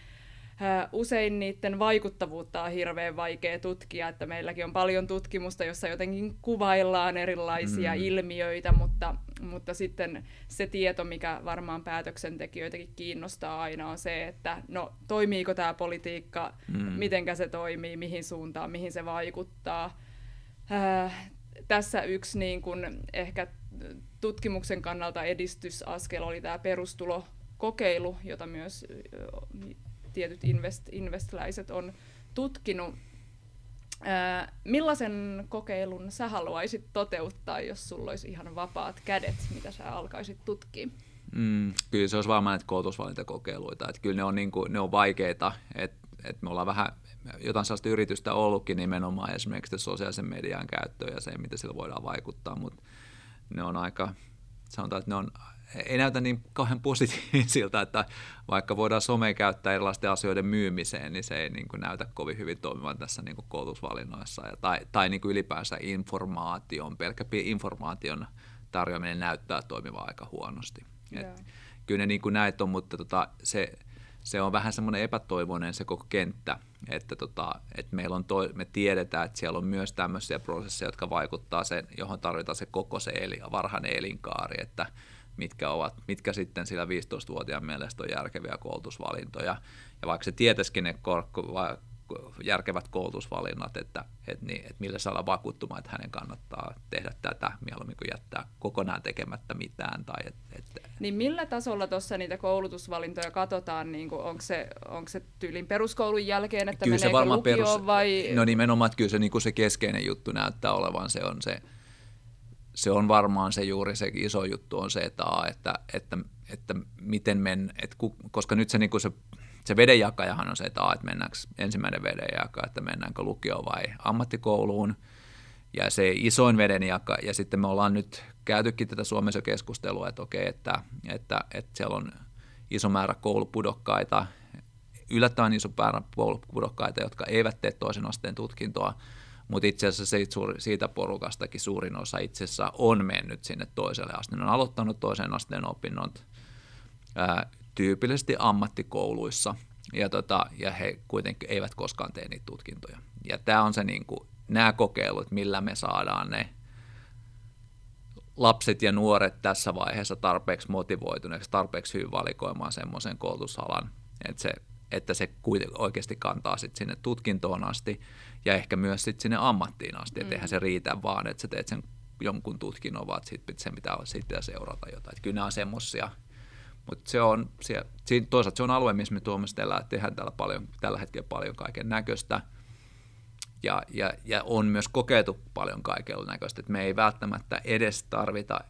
usein niiden vaikuttavuutta on hirveän vaikea tutkia, että meilläkin on paljon tutkimusta, jossa jotenkin kuvaillaan erilaisia mm. ilmiöitä, mutta, mutta sitten se tieto, mikä varmaan päätöksentekijöitäkin kiinnostaa aina on se, että no toimiiko tämä politiikka, mm. mitenkä se toimii, mihin suuntaan, mihin se vaikuttaa. Äh, tässä yksi niin kun ehkä tutkimuksen kannalta edistysaskel oli tämä perustulokokeilu, jota myös tietyt invest, investläiset on tutkinut. millaisen kokeilun sä haluaisit toteuttaa, jos sulla olisi ihan vapaat kädet, mitä sä alkaisit tutkia? Mm, kyllä se olisi varmaan näitä koulutusvalintakokeiluita. Että kyllä ne on, niin kuin, ne on vaikeita, että et me ollaan vähän jotain sellaista yritystä ollutkin nimenomaan esimerkiksi sosiaalisen median käyttöön ja se, miten sillä voidaan vaikuttaa, mutta ne on aika, sanotaan, että ne on, ei näytä niin kauhean positiivisilta, että vaikka voidaan some käyttää erilaisten asioiden myymiseen, niin se ei niin kuin näytä kovin hyvin toimivan tässä niin kuin koulutusvalinnoissa ja, tai, tai niin kuin ylipäänsä informaation, pelkkä informaation tarjoaminen näyttää toimivan aika huonosti. Et, kyllä ne niin kuin näet on, mutta tota, se, se on vähän semmoinen epätoivoinen se koko kenttä, että, tota, että meillä on toi, me tiedetään, että siellä on myös tämmöisiä prosesseja, jotka vaikuttaa sen, johon tarvitaan se koko se eli, varhainen elinkaari, että mitkä, ovat, mitkä sitten sillä 15-vuotiaan mielestä on järkeviä koulutusvalintoja. Ja vaikka se tietäisikin ne järkevät koulutusvalinnat, että, että, niin, että millä saada vakuuttumaan, että hänen kannattaa tehdä tätä mieluummin kuin jättää kokonaan tekemättä mitään. Tai et, et, niin millä tasolla tuossa niitä koulutusvalintoja katsotaan? Niin onko, se, onko se tyylin peruskoulun jälkeen, että kyllä meneekö lukioon perus, vai? No nimenomaan, että kyllä se, niin kuin se keskeinen juttu näyttää olevan, se on se, se on varmaan se juuri se iso juttu on se, että, että, että, että miten men, että, koska nyt se, niin kuin se se vedenjakajahan on se, että, että mennäänkö ensimmäinen vedenjaka, että mennäänkö lukioon vai ammattikouluun. Ja se isoin vedenjaka, ja sitten me ollaan nyt käytykin tätä Suomessa keskustelua, että okei, että, että, että siellä on iso määrä koulupudokkaita, yllättävän iso määrä koulupudokkaita, jotka eivät tee toisen asteen tutkintoa, mutta itse asiassa siitä porukastakin suurin osa itse asiassa on mennyt sinne toiselle asteelle. On aloittanut toisen asteen opinnot tyypillisesti ammattikouluissa, ja, tota, ja he kuitenkin eivät koskaan tee niitä tutkintoja. Ja tämä on se niin kuin, nämä kokeilut, millä me saadaan ne lapset ja nuoret tässä vaiheessa tarpeeksi motivoituneeksi, tarpeeksi hyvin valikoimaan semmoisen koulutusalan, että se, että se oikeasti kantaa sit sinne tutkintoon asti ja ehkä myös sit sinne ammattiin asti. Mm. Että eihän se riitä vaan, että sä teet sen jonkun tutkinnon, vaan sit, sen pitää sitten seurata jotain. Että kyllä nämä on semmoisia mutta se on, se, toisaalta se on alue, missä me tuomassa tehdään täällä paljon, tällä hetkellä paljon kaiken näköistä. Ja, ja, ja, on myös kokeiltu paljon kaikella näköistä, että me ei välttämättä edes tarvita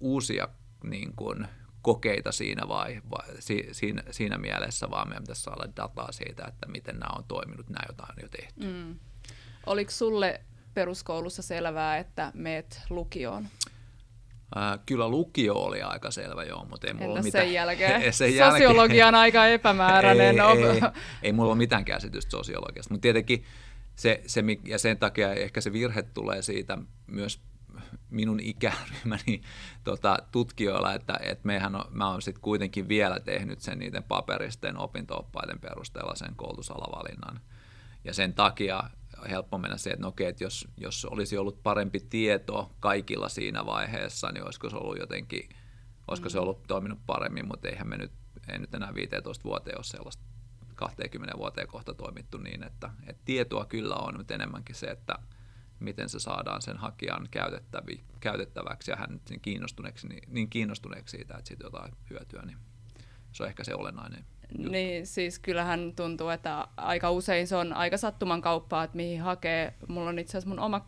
uusia niin kuin, kokeita siinä, vai, vai si, siinä, siinä mielessä, vaan meidän pitäisi saada dataa siitä, että miten nämä on toiminut, nämä jotain on jo tehty. Mm. Oliko sulle peruskoulussa selvää, että meet lukioon? Kyllä lukio oli aika selvä, joo, mutta ei mulla Entäs mitään... sen jälkeen? [laughs] sen jälkeen... Sosiologia on aika epämääräinen. ei, ei, ei, ei mulla ole mitään käsitystä sosiologiasta, mutta tietenkin se, se, ja sen takia ehkä se virhe tulee siitä myös minun ikäryhmäni tota, tutkijoilla, että, että mehän on, mä oon sitten kuitenkin vielä tehnyt sen niiden paperisten opinto-oppaiden perusteella sen koulutusalavalinnan. Ja sen takia helppo mennä se, että no okei, että jos, jos olisi ollut parempi tieto kaikilla siinä vaiheessa, niin olisiko se ollut jotenkin, olisiko mm. se ollut toiminut paremmin, mutta eihän me nyt, ei nyt enää 15 vuoteen ole sellaista 20 vuoteen kohta toimittu niin, että, että tietoa kyllä on, mutta enemmänkin se, että miten se saadaan sen hakijan käytettävi, käytettäväksi ja hän niin kiinnostuneeksi, niin, niin kiinnostuneeksi siitä, että siitä jotain hyötyä, niin se on ehkä se olennainen niin siis kyllähän tuntuu, että aika usein se on aika sattuman kauppaa, että mihin hakee. Mulla on itse asiassa mun oma,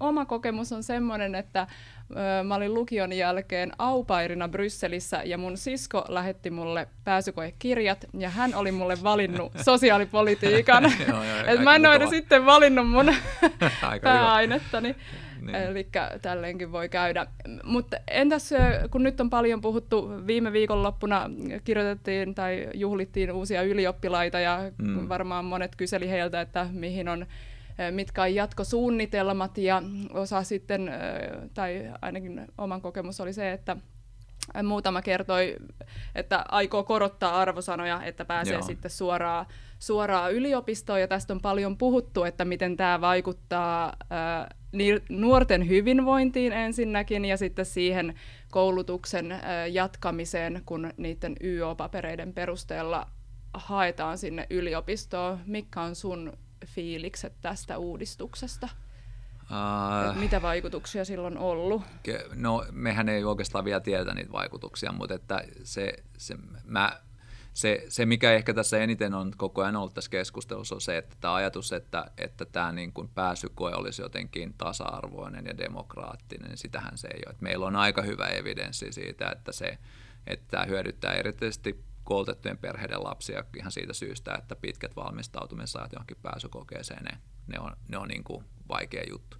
oma kokemus on semmoinen, että ö, mä olin lukion jälkeen aupairina Brysselissä ja mun sisko lähetti mulle pääsykoekirjat ja hän oli mulle valinnut [laughs] sosiaalipolitiikan. [laughs] joo, joo, Et mä en ole sitten valinnut mun [laughs] pääainettani. Niin. Eli tälleenkin voi käydä. Mutta entäs kun nyt on paljon puhuttu, viime viikonloppuna kirjoitettiin tai juhlittiin uusia ylioppilaita ja mm. varmaan monet kyseli heiltä, että mihin on mitkä on jatkosuunnitelmat ja osa sitten, tai ainakin oman kokemus oli se, että muutama kertoi, että aikoo korottaa arvosanoja, että pääsee Joo. sitten suoraan, suoraan yliopistoon, ja tästä on paljon puhuttu, että miten tämä vaikuttaa nuorten hyvinvointiin ensinnäkin ja sitten siihen koulutuksen jatkamiseen, kun niiden YO-papereiden perusteella haetaan sinne yliopistoon. Mikä on sun fiilikset tästä uudistuksesta? Uh, mitä vaikutuksia silloin on ollut? No mehän ei oikeastaan vielä tiedetä niitä vaikutuksia, mutta että se, se, mä, se, se, mikä ehkä tässä eniten on koko ajan ollut tässä keskustelussa, on se, että tämä ajatus, että, että tämä niin kuin pääsykoe olisi jotenkin tasa-arvoinen ja demokraattinen, niin sitähän se ei ole. Että meillä on aika hyvä evidenssi siitä, että, se, että tämä hyödyttää erityisesti koulutettujen perheiden lapsia ihan siitä syystä, että pitkät valmistautumisajat johonkin pääsykokeeseen, ne, ne on, ne on niin kuin vaikea juttu.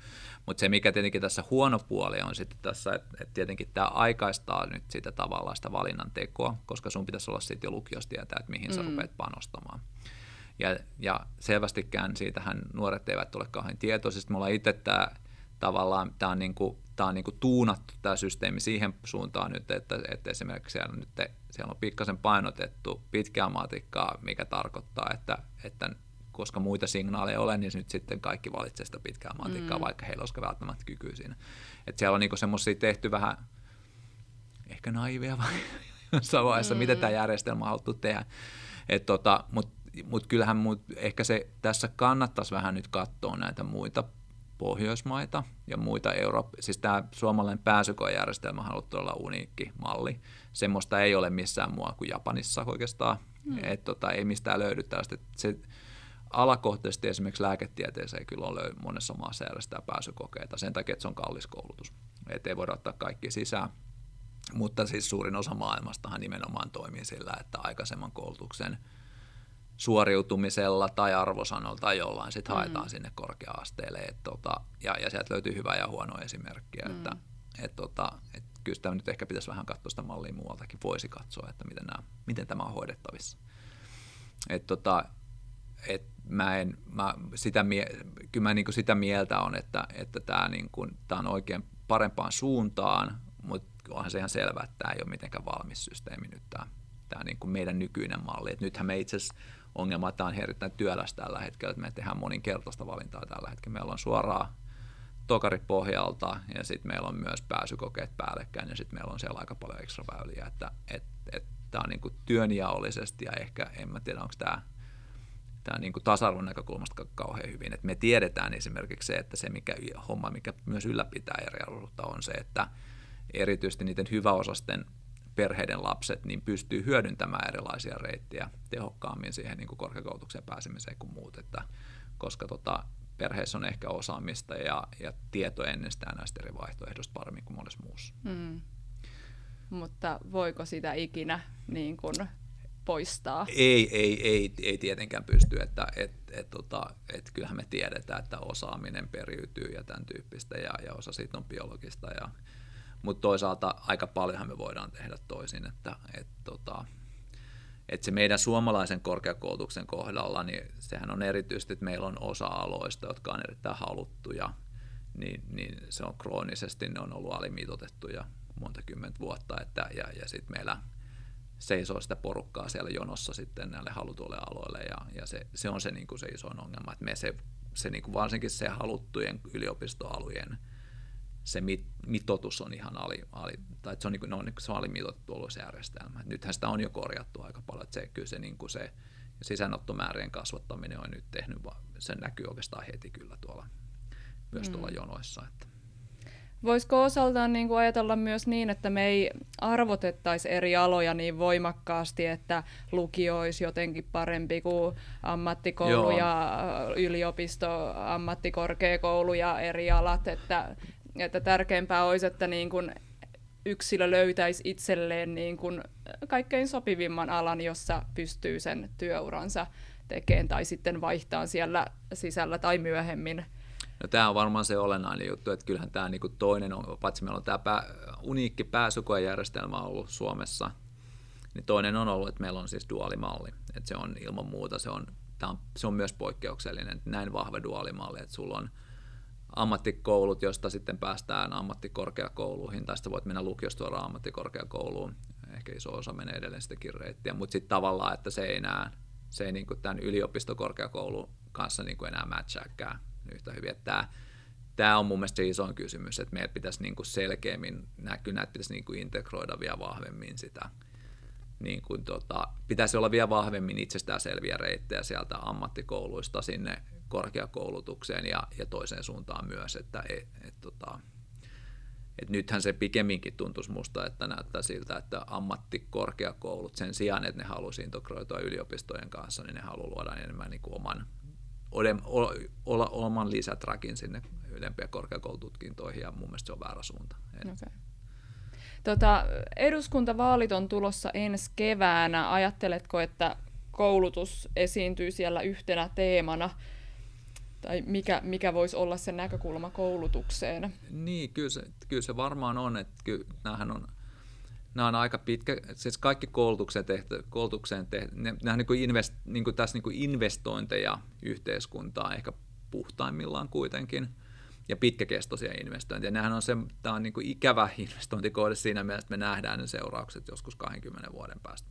Mutta se, mikä tietenkin tässä huono puoli on sitten tässä, että, että tietenkin tämä aikaistaa nyt sitä tavallaan sitä valinnan tekoa, koska sun pitäisi olla sitten jo lukiossa tietää, että mihin sä mm. rupeat panostamaan. Ja, ja selvästikään siitähän nuoret eivät ole kauhean tietoisesti. Mulla itse tämä tavallaan, tämä on, niin kuin, tämä on niin kuin tuunattu tämä systeemi siihen suuntaan nyt, että, että esimerkiksi siellä, nyt, siellä on pikkasen painotettu pitkää matikkaa, mikä tarkoittaa, että, että koska muita signaaleja ole, niin nyt sitten kaikki valitsee sitä pitkää matikkaa, mm. vaikka heillä olisi välttämättä kykyä siinä. Että siellä on niinku semmoisia tehty vähän ehkä naivia vai [laughs] jossain vaiheessa, mm. mitä tämä järjestelmä on haluttu tehdä. tota, Mutta mut kyllähän mut, ehkä se tässä kannattaisi vähän nyt katsoa näitä muita Pohjoismaita ja muita Eurooppa. Siis tämä suomalainen pääsykojärjestelmä on haluttu olla uniikki malli. Semmoista ei ole missään muualla kuin Japanissa oikeastaan. Mm. Et, tota, ei mistään löydy tällaista. Se, alakohtaisesti esimerkiksi lääketieteeseen kyllä on löy- monessa maassa järjestää pääsykokeita sen takia, että se on kallis koulutus. Että ei voida ottaa kaikki sisään. Mutta siis suurin osa maailmastahan nimenomaan toimii sillä, että aikaisemman koulutuksen suoriutumisella tai arvosanolla tai jollain sitten mm. haetaan sinne korkea-asteelle. Et tota, ja, ja sieltä löytyy hyvää ja huonoa esimerkkiä. Mm. Että, et tota, et kyllä sitä nyt ehkä pitäisi vähän katsoa sitä mallia muualtakin. Voisi katsoa, että miten, nämä, miten tämä on hoidettavissa. Et tota, et mä en, mä sitä, mie, kyllä mä niin kuin sitä mieltä on, että, että tämä niin kuin, tää on oikein parempaan suuntaan, mutta onhan se ihan selvää, että tämä ei ole mitenkään valmis systeemi nyt tämä, tämä niin kuin meidän nykyinen malli. Et nythän me itse asiassa ongelma, että tämä on erittäin työlästä tällä hetkellä, että me tehdään moninkertaista valintaa tällä hetkellä. Meillä on suoraa tokaripohjalta ja sitten meillä on myös pääsykokeet päällekkäin ja sitten meillä on siellä aika paljon ekstra väyliä, että et, et, tämä on niin kuin työnjaollisesti ja ehkä, en mä tiedä, onko tämä tämä niin tasa-arvon näkökulmasta kauhean hyvin. Et me tiedetään esimerkiksi se, että se mikä homma, mikä myös ylläpitää eriarvoisuutta, on se, että erityisesti niiden hyväosasten perheiden lapset niin pystyy hyödyntämään erilaisia reittejä tehokkaammin siihen niin kuin korkeakoulutukseen pääsemiseen kuin muut, että, koska tota, perheessä on ehkä osaamista ja, ja tieto ennestään näistä eri vaihtoehdoista paremmin kuin monessa muussa. Mm. Mutta voiko sitä ikinä niin kuin poistaa? Ei, ei, ei, ei tietenkään pysty, että et, et, tota, et kyllähän me tiedetään, että osaaminen periytyy ja tämän tyyppistä ja, ja osa siitä on biologista. Ja, mutta toisaalta aika paljonhan me voidaan tehdä toisin, että et, tota, et se meidän suomalaisen korkeakoulutuksen kohdalla, niin sehän on erityisesti, että meillä on osa aloista, jotka on erittäin haluttuja, niin, niin se on kroonisesti, ne on ollut alimitotettuja monta kymmentä vuotta, että, ja, ja sitten meillä seisoo sitä porukkaa siellä jonossa sitten näille halutuille aloille ja, ja se, se, on se, niin kuin se iso ongelma, että me se, se niin kuin varsinkin se haluttujen yliopistoalueen se mit, mitoitus on ihan ali, ali tai se on, niin se on alimitoitettu se järjestelmä. Nythän sitä on jo korjattu aika paljon, että se, kyllä se, niin kuin se sisäänottomäärien kasvattaminen on nyt tehnyt, se näkyy oikeastaan heti kyllä tuolla, myös tuolla mm. jonoissa. Että. Voisiko osaltaan niin kuin ajatella myös niin, että me ei arvotettaisi eri aloja niin voimakkaasti, että lukio olisi jotenkin parempi kuin ammattikoulu Joo. ja yliopisto, ammattikorkeakoulu ja eri alat, että, että tärkeämpää olisi, että niin kuin yksilö löytäisi itselleen niin kuin kaikkein sopivimman alan, jossa pystyy sen työuransa tekemään tai sitten vaihtaa siellä sisällä tai myöhemmin No, tämä on varmaan se olennainen juttu, että kyllähän tämä niin kuin toinen on, paitsi meillä on tämä pää, uniikki pääsukojärjestelmä ollut Suomessa, niin toinen on ollut, että meillä on siis duaalimalli. Että se on ilman muuta, se on, tämä on, se on myös poikkeuksellinen, näin vahva duaalimalli, että sulla on ammattikoulut, josta sitten päästään ammattikorkeakouluihin, tai sitten voit mennä lukiosta ammattikorkeakouluun, ehkä iso osa menee edelleen sitäkin reittiä, mutta sitten tavallaan, että se ei enää, se ei niin kuin tämän yliopistokorkeakoulun kanssa niin kuin enää matchaakaan yhtä hyvin. Että tämä, on mun mielestä se isoin kysymys, että meidän pitäisi niin kuin selkeämmin, näkyä, näitä pitäisi niin kuin integroida vielä vahvemmin sitä. Niin kuin tota, pitäisi olla vielä vahvemmin itsestäänselviä reittejä sieltä ammattikouluista sinne korkeakoulutukseen ja, ja toiseen suuntaan myös, että et, et, tota, et nythän se pikemminkin tuntuisi musta, että näyttää siltä, että ammattikorkeakoulut sen sijaan, että ne haluaisi integroitua yliopistojen kanssa, niin ne haluaa luoda enemmän niin kuin oman, olla, oman lisätrakin sinne ylempiä korkeakoulututkintoihin, ja mun mielestä se on väärä suunta. Okay. Tota, eduskuntavaalit on tulossa ensi keväänä. Ajatteletko, että koulutus esiintyy siellä yhtenä teemana? Tai mikä, mikä voisi olla se näkökulma koulutukseen? Niin, kyllä se, kyllä se varmaan on. Että kyllä, on, nämä on aika pitkä, siis kaikki koulutukseen tehty, koulutukseen tehty, ne, nämä on niin kuin invest, niin kuin tässä niin kuin investointeja yhteiskuntaan ehkä puhtaimmillaan kuitenkin – ja pitkäkestoisia investointeja. Nehän on se, tämä on niin kuin ikävä [laughs] investointikohde siinä mielessä, että me nähdään ne seuraukset joskus 20 vuoden päästä.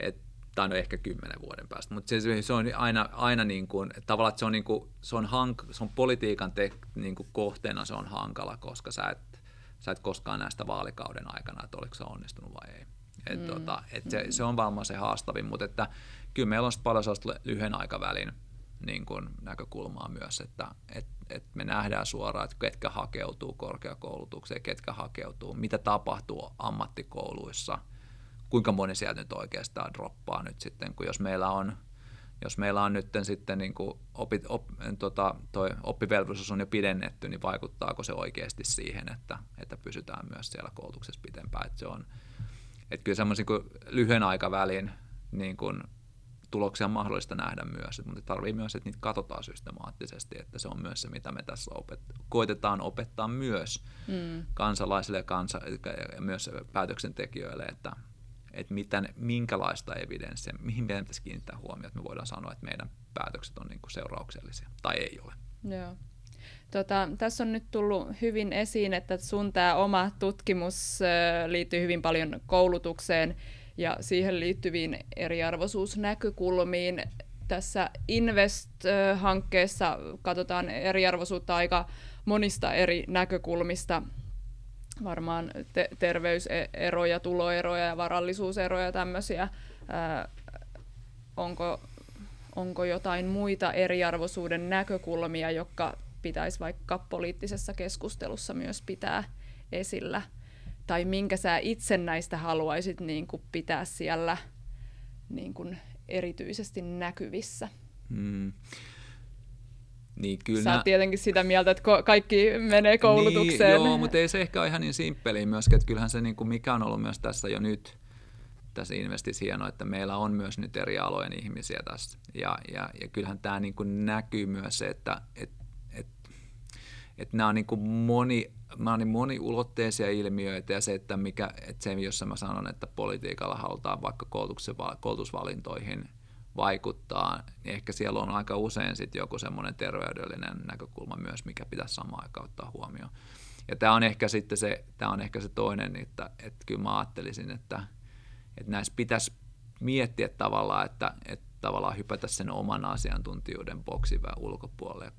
Et, tai no ehkä 10 vuoden päästä, mutta se, se on aina, aina niin kuin, tavallaan, että se on, niin kuin, se on, hank, se on politiikan te, niin kuin kohteena se on hankala, koska sä et, sä et koskaan näistä vaalikauden aikana, että oliko se onnistunut vai ei. Et, mm. tota, et se, se on varmaan se haastavin, mutta että kyllä meillä on paljon sellaista lyhyen aikavälin niin kuin näkökulmaa myös, että et, et me nähdään suoraan, että ketkä hakeutuu korkeakoulutukseen, ketkä hakeutuu, mitä tapahtuu ammattikouluissa, kuinka moni sieltä nyt oikeastaan droppaa nyt sitten, kun jos meillä on jos meillä on nyt sitten niin kuin opi, op, tota, toi oppivelvollisuus on jo pidennetty, niin vaikuttaako se oikeasti siihen, että, että pysytään myös siellä koulutuksessa pitempään. Että se on, että kyllä semmoisen lyhyen aikavälin niin kuin tuloksia on mahdollista nähdä myös, mutta tarvii myös, että niitä katsotaan systemaattisesti, että se on myös se, mitä me tässä opet- koitetaan opettaa myös mm. kansalaisille ja, kansa- ja myös päätöksentekijöille, että, että mitä, minkälaista evidenssiä, mihin meidän pitäisi kiinnittää huomioon, että me voidaan sanoa, että meidän päätökset on niin kuin seurauksellisia tai ei ole. Joo. Tota, tässä on nyt tullut hyvin esiin, että sun tämä oma tutkimus liittyy hyvin paljon koulutukseen ja siihen liittyviin eriarvoisuusnäkökulmiin. Tässä Invest-hankkeessa katsotaan eriarvoisuutta aika monista eri näkökulmista, varmaan te- terveyseroja, tuloeroja ja varallisuuseroja tämmöisiä. Ää, onko, onko jotain muita eriarvoisuuden näkökulmia, jotka pitäisi vaikka poliittisessa keskustelussa myös pitää esillä? tai minkä sä itse näistä haluaisit niin kuin pitää siellä niin kuin erityisesti näkyvissä? Hmm. Niin kyllä Sä oot tietenkin sitä mieltä, että kaikki menee koulutukseen. Niin, joo, mutta ei se ehkä ole ihan niin simppeli myöskään, että kyllähän se, niin kuin mikä on ollut myös tässä jo nyt, tässä Investis hienoa, että meillä on myös nyt eri alojen ihmisiä tässä. Ja, ja, ja kyllähän tämä niin kuin näkyy myös se, että et, et, et nämä on niin kuin moni mä oon niin moniulotteisia ilmiöitä ja se, että, mikä, että se, jossa mä sanon, että politiikalla halutaan vaikka koulutusvalintoihin vaikuttaa, niin ehkä siellä on aika usein sitten joku semmoinen terveydellinen näkökulma myös, mikä pitäisi samaan aikaan ottaa huomioon. Ja tämä on ehkä sitten se, tämä on ehkä se toinen, että, että kyllä mä ajattelisin, että, että näissä pitäisi miettiä tavallaan, että, että tavallaan hypätä sen oman asiantuntijuuden boksi ulkopuolelle ja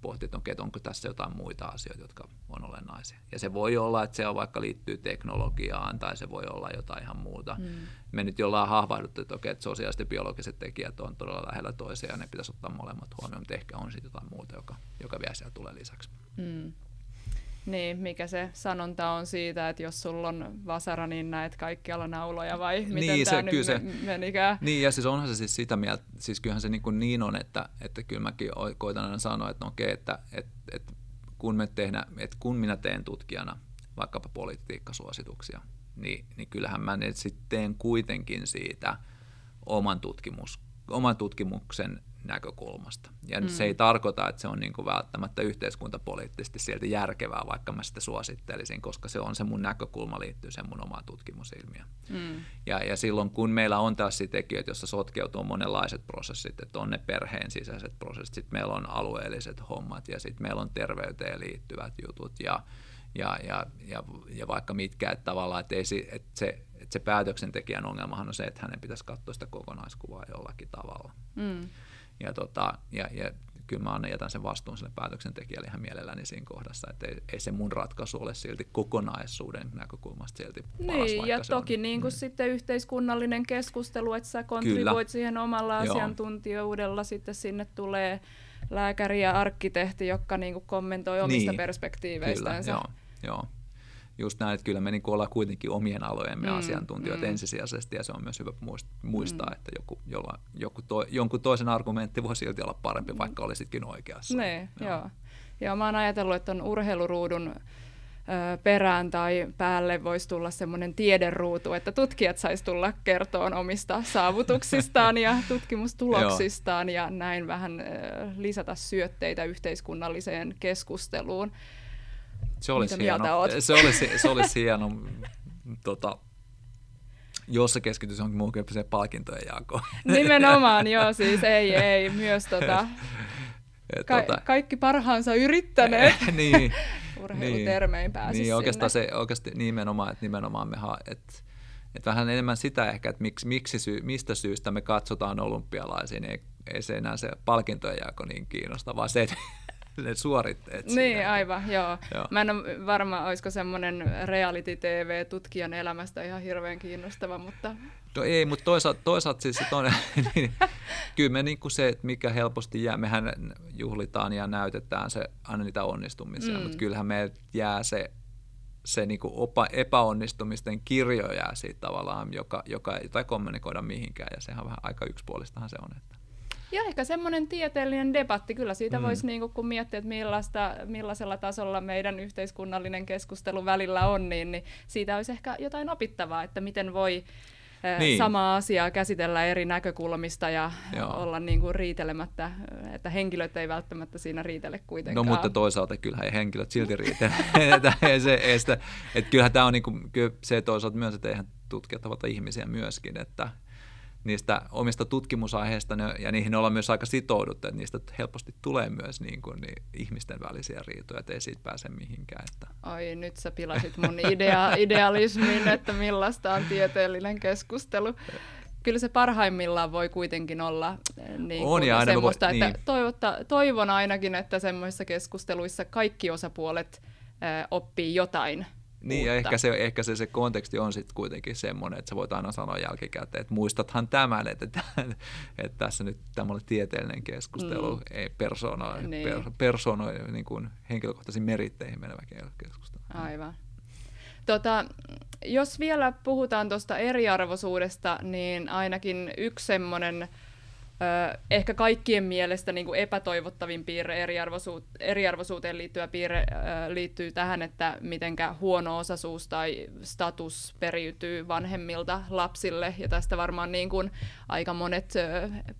pohtia, että, okay, että onko tässä jotain muita asioita, jotka on olennaisia. Ja se voi olla, että se on vaikka liittyy teknologiaan tai se voi olla jotain ihan muuta. Mm. Me nyt jollain hahvahduttu, että, okay, että sosiaaliset ja biologiset tekijät on todella lähellä toisiaan ja ne pitäisi ottaa molemmat huomioon, mutta ehkä on sitten jotain muuta, joka, joka vielä siellä tulee lisäksi. Mm. Niin, mikä se sanonta on siitä, että jos sulla on vasara, niin näet kaikkialla nauloja vai miten niin, tämä se, nyt se, menikään? Niin, ja siis onhan se siis sitä mieltä, siis kyllähän se niin, kuin niin on, että, että kyllä mäkin koitan aina sanoa, että no okei, että, että, että, kun me tehdä, että kun minä teen tutkijana vaikkapa politiikkasuosituksia, niin, niin kyllähän mä sitten teen kuitenkin siitä oman, tutkimus, oman tutkimuksen näkökulmasta. Ja mm. se ei tarkoita, että se on niin kuin välttämättä yhteiskuntapoliittisesti sieltä järkevää, vaikka mä sitä suosittelisin, koska se on se mun näkökulma liittyy sen mun omaan tutkimusilmiöön. Mm. Ja, ja silloin kun meillä on tällaisia tekijöitä, joissa sotkeutuu monenlaiset prosessit, että on ne perheen sisäiset prosessit, sitten meillä on alueelliset hommat ja sitten meillä on terveyteen liittyvät jutut ja, ja, ja, ja, ja vaikka mitkä, että tavallaan, että, ei, että se, että se päätöksentekijän ongelmahan on se, että hänen pitäisi katsoa sitä kokonaiskuvaa jollakin tavalla. Mm. Ja, tota, ja, ja kyllä mä aina jätän sen vastuun sille päätöksentekijälle ihan mielelläni siinä kohdassa, että ei, ei se mun ratkaisu ole silti kokonaisuuden näkökulmasta silti paras, Niin, ja toki on, niin kuin mm. sitten yhteiskunnallinen keskustelu, että sä kontribuoit siihen omalla Joo. asiantuntijuudella, sitten sinne tulee lääkäri ja arkkitehti, jotka niin kuin kommentoi omista niin, perspektiiveistänsä. Kyllä, joo, joo. Just näin, että kyllä me niin ollaan kuitenkin omien alojemme mm, asiantuntijoita mm. ensisijaisesti, ja se on myös hyvä muistaa, mm. että joku, jolla, joku to, jonkun toisen argumentti voi silti olla parempi, mm. vaikka olisitkin oikeassa. Ne, joo. joo. Joo, mä oon ajatellut, että on urheiluruudun perään tai päälle voisi tulla semmoinen tiederuutu, että tutkijat saisi tulla kertoon omista saavutuksistaan ja [laughs] tutkimustuloksistaan ja näin vähän lisätä syötteitä yhteiskunnalliseen keskusteluun. Se olisi Mitä hieno. Se olisi, se olisi hieno tota, jos se keskityisi johonkin muuhun palkintojen jakoon. Nimenomaan, [laughs] joo, siis ei, ei, myös tota, Ka- tota, kaikki parhaansa yrittäneet. [laughs] niin, [laughs] urheilutermein niin, pääsisi Niin, oikeastaan se oikeasti nimenomaan, että nimenomaan me ha- että että vähän enemmän sitä ehkä, että miksi, miksi syy, mistä syystä me katsotaan olympialaisiin, niin ei, ei se enää se palkintojen jako niin kiinnosta, vaan se, että ne suoritteet. Niin, siinä. aivan, joo. joo. Mä en ole varma, olisiko semmoinen reality-tv tutkijan elämästä ihan hirveän kiinnostava, mutta... No ei, mutta toisaalta, toisaalta siis on, [laughs] niin, kyllä me niin kuin se, että mikä helposti jää, mehän juhlitaan ja näytetään se aina niitä onnistumisia, mm. mutta kyllähän me jää se se niin kuin opa, epäonnistumisten kirjo jää siitä tavallaan, joka, joka ei tai kommunikoida mihinkään, ja sehän on vähän aika yksipuolistahan se on. Että. Ja ehkä semmoinen tieteellinen debatti, kyllä siitä mm. voisi, niin kun miettiä, että millaista, millaisella tasolla meidän yhteiskunnallinen keskustelu välillä on, niin, niin siitä olisi ehkä jotain opittavaa, että miten voi niin. samaa asiaa käsitellä eri näkökulmista ja Joo. olla niin kuin riitelemättä, että henkilöt ei välttämättä siinä riitele kuitenkaan. No mutta toisaalta kyllähän ei henkilöt silti riitele. [laughs] se, että, että kyllähän tämä on niin kuin, se toisaalta myös, että eihän tutkijat tavata ihmisiä myöskin, että niistä omista tutkimusaiheista ja niihin ollaan myös aika sitouduttu, että niistä helposti tulee myös niin kuin, niin ihmisten välisiä riitoja, että ei siitä pääse mihinkään. Että. Ai nyt sä pilasit mun idea, [laughs] idealismin, että millaista on tieteellinen keskustelu. Kyllä se parhaimmillaan voi kuitenkin olla eh, niin on, ja aina semmoista, voi, että niin. toivotta, toivon ainakin, että semmoisissa keskusteluissa kaikki osapuolet äh, oppii jotain niin, ja ehkä se, ehkä se, se konteksti on sitten kuitenkin semmoinen, että sä voit aina sanoa jälkikäteen, että muistathan tämän, että, että, että tässä nyt tämmöinen tieteellinen keskustelu, mm. ei persoonoi, niin. per, persoonoi niin kuin henkilökohtaisiin meritteihin menevä keskustelu. Aivan. Tota, jos vielä puhutaan tuosta eriarvoisuudesta, niin ainakin yksi semmoinen ehkä kaikkien mielestä niin kuin epätoivottavin piirre eriarvoisuut, eriarvoisuuteen liittyvä piirre liittyy tähän, että mitenkä huono-osaisuus tai status periytyy vanhemmilta lapsille. Ja tästä varmaan niin kuin aika monet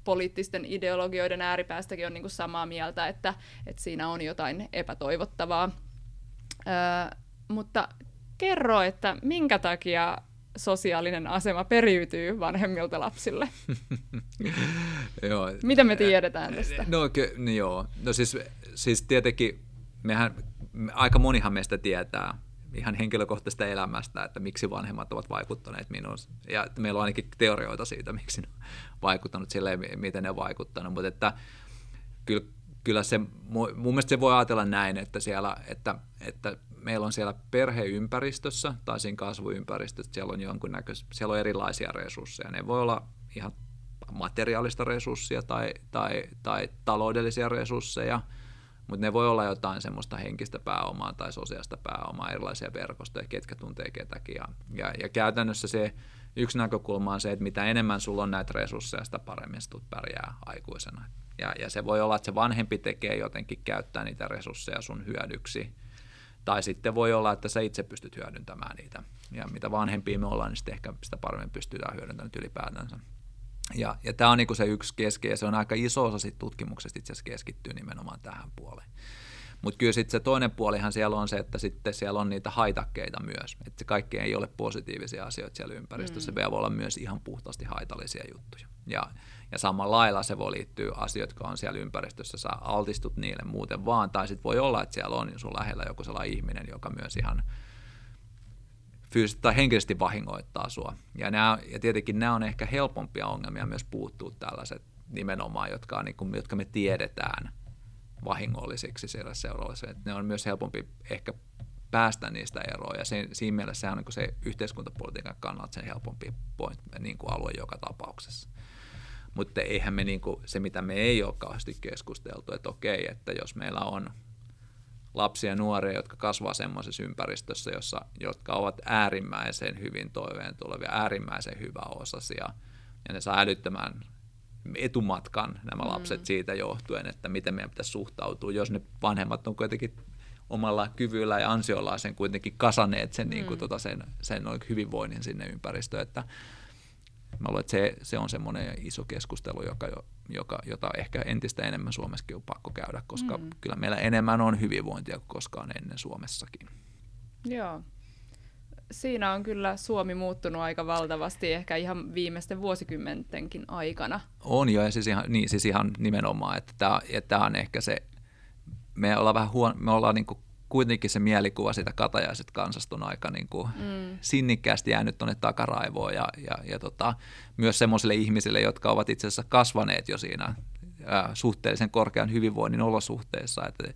poliittisten ideologioiden ääripäästäkin on niin kuin samaa mieltä, että, että siinä on jotain epätoivottavaa. mutta kerro, että minkä takia sosiaalinen asema periytyy vanhemmilta lapsille. [laughs] joo. Mitä me tiedetään tästä? No, ky- no joo, no siis, siis tietenkin mehän, aika monihan meistä tietää ihan henkilökohtaisesta elämästä, että miksi vanhemmat ovat vaikuttaneet minuun. Ja meillä on ainakin teorioita siitä, miksi ne on vaikuttanut silleen, miten ne on vaikuttanut. Mutta että kyllä, kyllä se, mun mielestä se voi ajatella näin, että, siellä, että, että meillä on siellä perheympäristössä tai siinä kasvuympäristössä, siellä on jonkunnäköistä, siellä on erilaisia resursseja. Ne voi olla ihan materiaalista resurssia tai, tai, tai taloudellisia resursseja, mutta ne voi olla jotain semmoista henkistä pääomaa tai sosiaalista pääomaa, erilaisia verkostoja, ketkä tuntee ketäkin. Ja, ja, ja käytännössä se yksi näkökulma on se, että mitä enemmän sulla on näitä resursseja, sitä paremmin sä pärjää aikuisena. Ja, ja se voi olla, että se vanhempi tekee jotenkin käyttää niitä resursseja sun hyödyksi – tai sitten voi olla, että sä itse pystyt hyödyntämään niitä. Ja mitä vanhempia me ollaan, niin sitten ehkä sitä paremmin pystytään hyödyntämään ylipäätänsä. Ja, ja tämä on niinku se yksi keski, ja se on aika iso osa sit tutkimuksesta itse asiassa keskittyy nimenomaan tähän puoleen. Mutta kyllä sitten se toinen puolihan siellä on se, että sitten siellä on niitä haitakkeita myös. Että kaikki ei ole positiivisia asioita siellä ympäristössä, mm. se voi olla myös ihan puhtaasti haitallisia juttuja. Ja, ja samalla lailla se voi liittyä asioita, jotka on siellä ympäristössä, sä altistut niille muuten vaan, tai sitten voi olla, että siellä on sun lähellä joku sellainen ihminen, joka myös ihan fyysisesti tai henkisesti vahingoittaa sua. Ja, nämä, ja tietenkin nämä on ehkä helpompia ongelmia myös puuttuu tällaiset nimenomaan, jotka, on, niin kuin, jotka me tiedetään vahingollisiksi siellä seuraavassa. Että ne on myös helpompi ehkä päästä niistä eroon, ja se, siinä mielessä se on niin se yhteiskuntapolitiikan kannalta sen helpompi point, niin kuin alue joka tapauksessa. Mutta eihän me niinku, se, mitä me ei ole kauheasti keskusteltu, että okei, että jos meillä on lapsia ja nuoria, jotka kasvaa semmoisessa ympäristössä, jossa, jotka ovat äärimmäisen hyvin toiveen tulevia, äärimmäisen hyväosaisia, ja ne saa älyttömän etumatkan nämä mm. lapset siitä johtuen, että miten meidän pitäisi suhtautua, jos ne vanhemmat on kuitenkin omalla kyvyllä ja ansiollaan sen kuitenkin kasaneet sen, mm. niin kuin, mm. tota, sen, sen hyvinvoinnin sinne ympäristöön, että Mä luulen, että se, se on semmoinen iso keskustelu, joka, joka, jota ehkä entistä enemmän Suomessakin on pakko käydä, koska mm. kyllä meillä enemmän on hyvinvointia kuin koskaan ennen Suomessakin. Joo. Siinä on kyllä Suomi muuttunut aika valtavasti, ehkä ihan viimeisten vuosikymmentenkin aikana. On jo, ja siis ihan, niin, siis ihan nimenomaan, että tämä, on ehkä se, me ollaan vähän huon, me ollaan niin kuin kuitenkin se mielikuva siitä katajaiset kansasta on aika niin kuin mm. sinnikkäästi jäänyt tuonne takaraivoon ja, ja, ja tota, myös semmoisille ihmisille, jotka ovat itse asiassa kasvaneet jo siinä ää, suhteellisen korkean hyvinvoinnin olosuhteissa, että,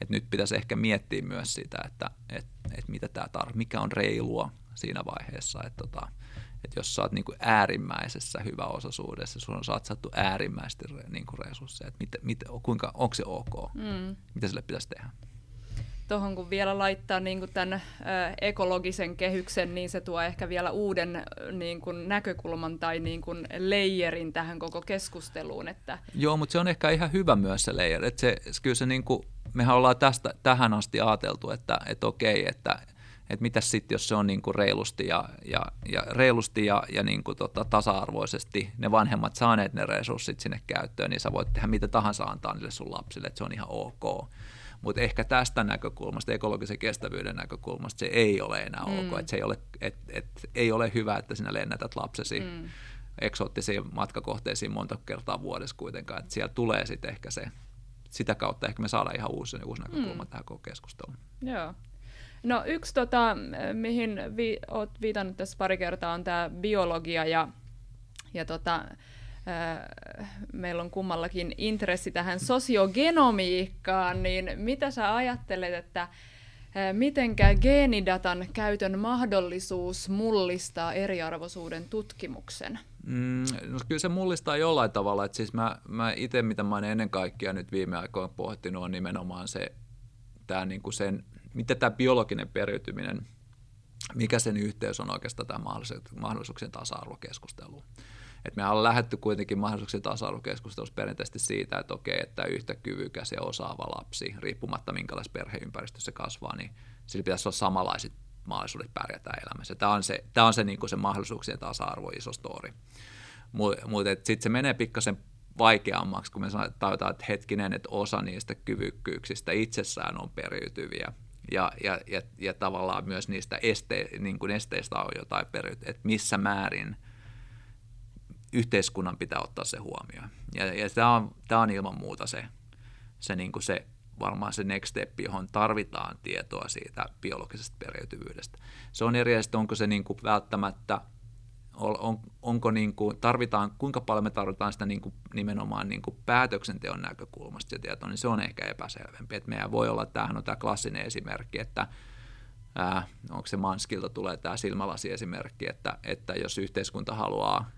että nyt pitäisi ehkä miettiä myös sitä, että, että, että mitä tämä tar- mikä on reilua siinä vaiheessa, että, tota, että jos sä oot niin kuin äärimmäisessä hyväosaisuudessa, sun on satsattu äärimmäisesti niin kuin resursseja, että mit, mit, kuinka, onko se ok, mm. mitä sille pitäisi tehdä tuohon kun vielä laittaa niin kuin tämän ekologisen kehyksen, niin se tuo ehkä vielä uuden niin kuin näkökulman tai niin kuin leijerin tähän koko keskusteluun. Että... Joo, mutta se on ehkä ihan hyvä myös se leijer. Että se, kyllä se niin kuin, mehän ollaan tästä, tähän asti ajateltu, että, että okei, että, että mitä sitten, jos se on niin kuin reilusti ja, ja, ja, reilusti ja, ja niin kuin tota, tasa-arvoisesti ne vanhemmat saaneet ne resurssit sinne käyttöön, niin sä voit tehdä mitä tahansa antaa niille sun lapsille, että se on ihan ok. Mutta ehkä tästä näkökulmasta, ekologisen kestävyyden näkökulmasta, se ei ole enää mm. ok. Et se ei ole, et, et, ei ole hyvä, että sinä lennätät lapsesi mm. eksoottisiin matkakohteisiin monta kertaa vuodessa kuitenkaan. Et siellä tulee sitten ehkä se, sitä kautta ehkä me saadaan ihan uusi, uusi näkökulma mm. tähän koko keskusteluun. Joo. No yksi, tota, mihin vi, olet viitannut tässä pari kertaa, on tämä biologia ja, ja tota, meillä on kummallakin intressi tähän sosiogenomiikkaan, niin mitä sä ajattelet, että mitenkä geenidatan käytön mahdollisuus mullistaa eriarvoisuuden tutkimuksen? Mm, no kyllä se mullistaa jollain tavalla. että siis mä, mä itse, mitä mä ennen kaikkea nyt viime aikoina pohtinut, on nimenomaan se, tää niinku sen, mitä tämä biologinen periytyminen, mikä sen yhteys on oikeastaan tämä mahdollisuuksien tasa-arvokeskusteluun. Et me ollaan lähdetty kuitenkin mahdollisuuksien tasa-arvokeskustelussa perinteisesti siitä, että okei, että yhtä kyvykäs ja osaava lapsi, riippumatta minkälaisessa perheympäristössä kasvaa, niin sillä pitäisi olla samanlaiset mahdollisuudet pärjätä elämässä. Tämä on se, tämä on se, niin kuin se mahdollisuuksien tasa-arvo iso story. Mutta mut, sitten se menee pikkasen vaikeammaksi, kun me sanotaan, että hetkinen, että osa niistä kyvykkyyksistä itsessään on periytyviä. Ja, ja, ja, ja tavallaan myös niistä este, niin kuin esteistä on jotain periytyviä, että missä määrin – yhteiskunnan pitää ottaa se huomioon. Ja, ja tämä, on, tämä on ilman muuta se, se, niin kuin se varmaan se next step, johon tarvitaan tietoa siitä biologisesta periytyvyydestä. Se on eri asia, onko se niin kuin välttämättä, on, onko niin kuin, tarvitaan, kuinka paljon me tarvitaan sitä niin kuin, nimenomaan niin kuin päätöksenteon näkökulmasta se tieto, niin se on ehkä epäselvempi. Että meidän voi olla, tämähän on tämä klassinen esimerkki, että ää, onko se Manskilta tulee tämä silmälasiesimerkki, että, että jos yhteiskunta haluaa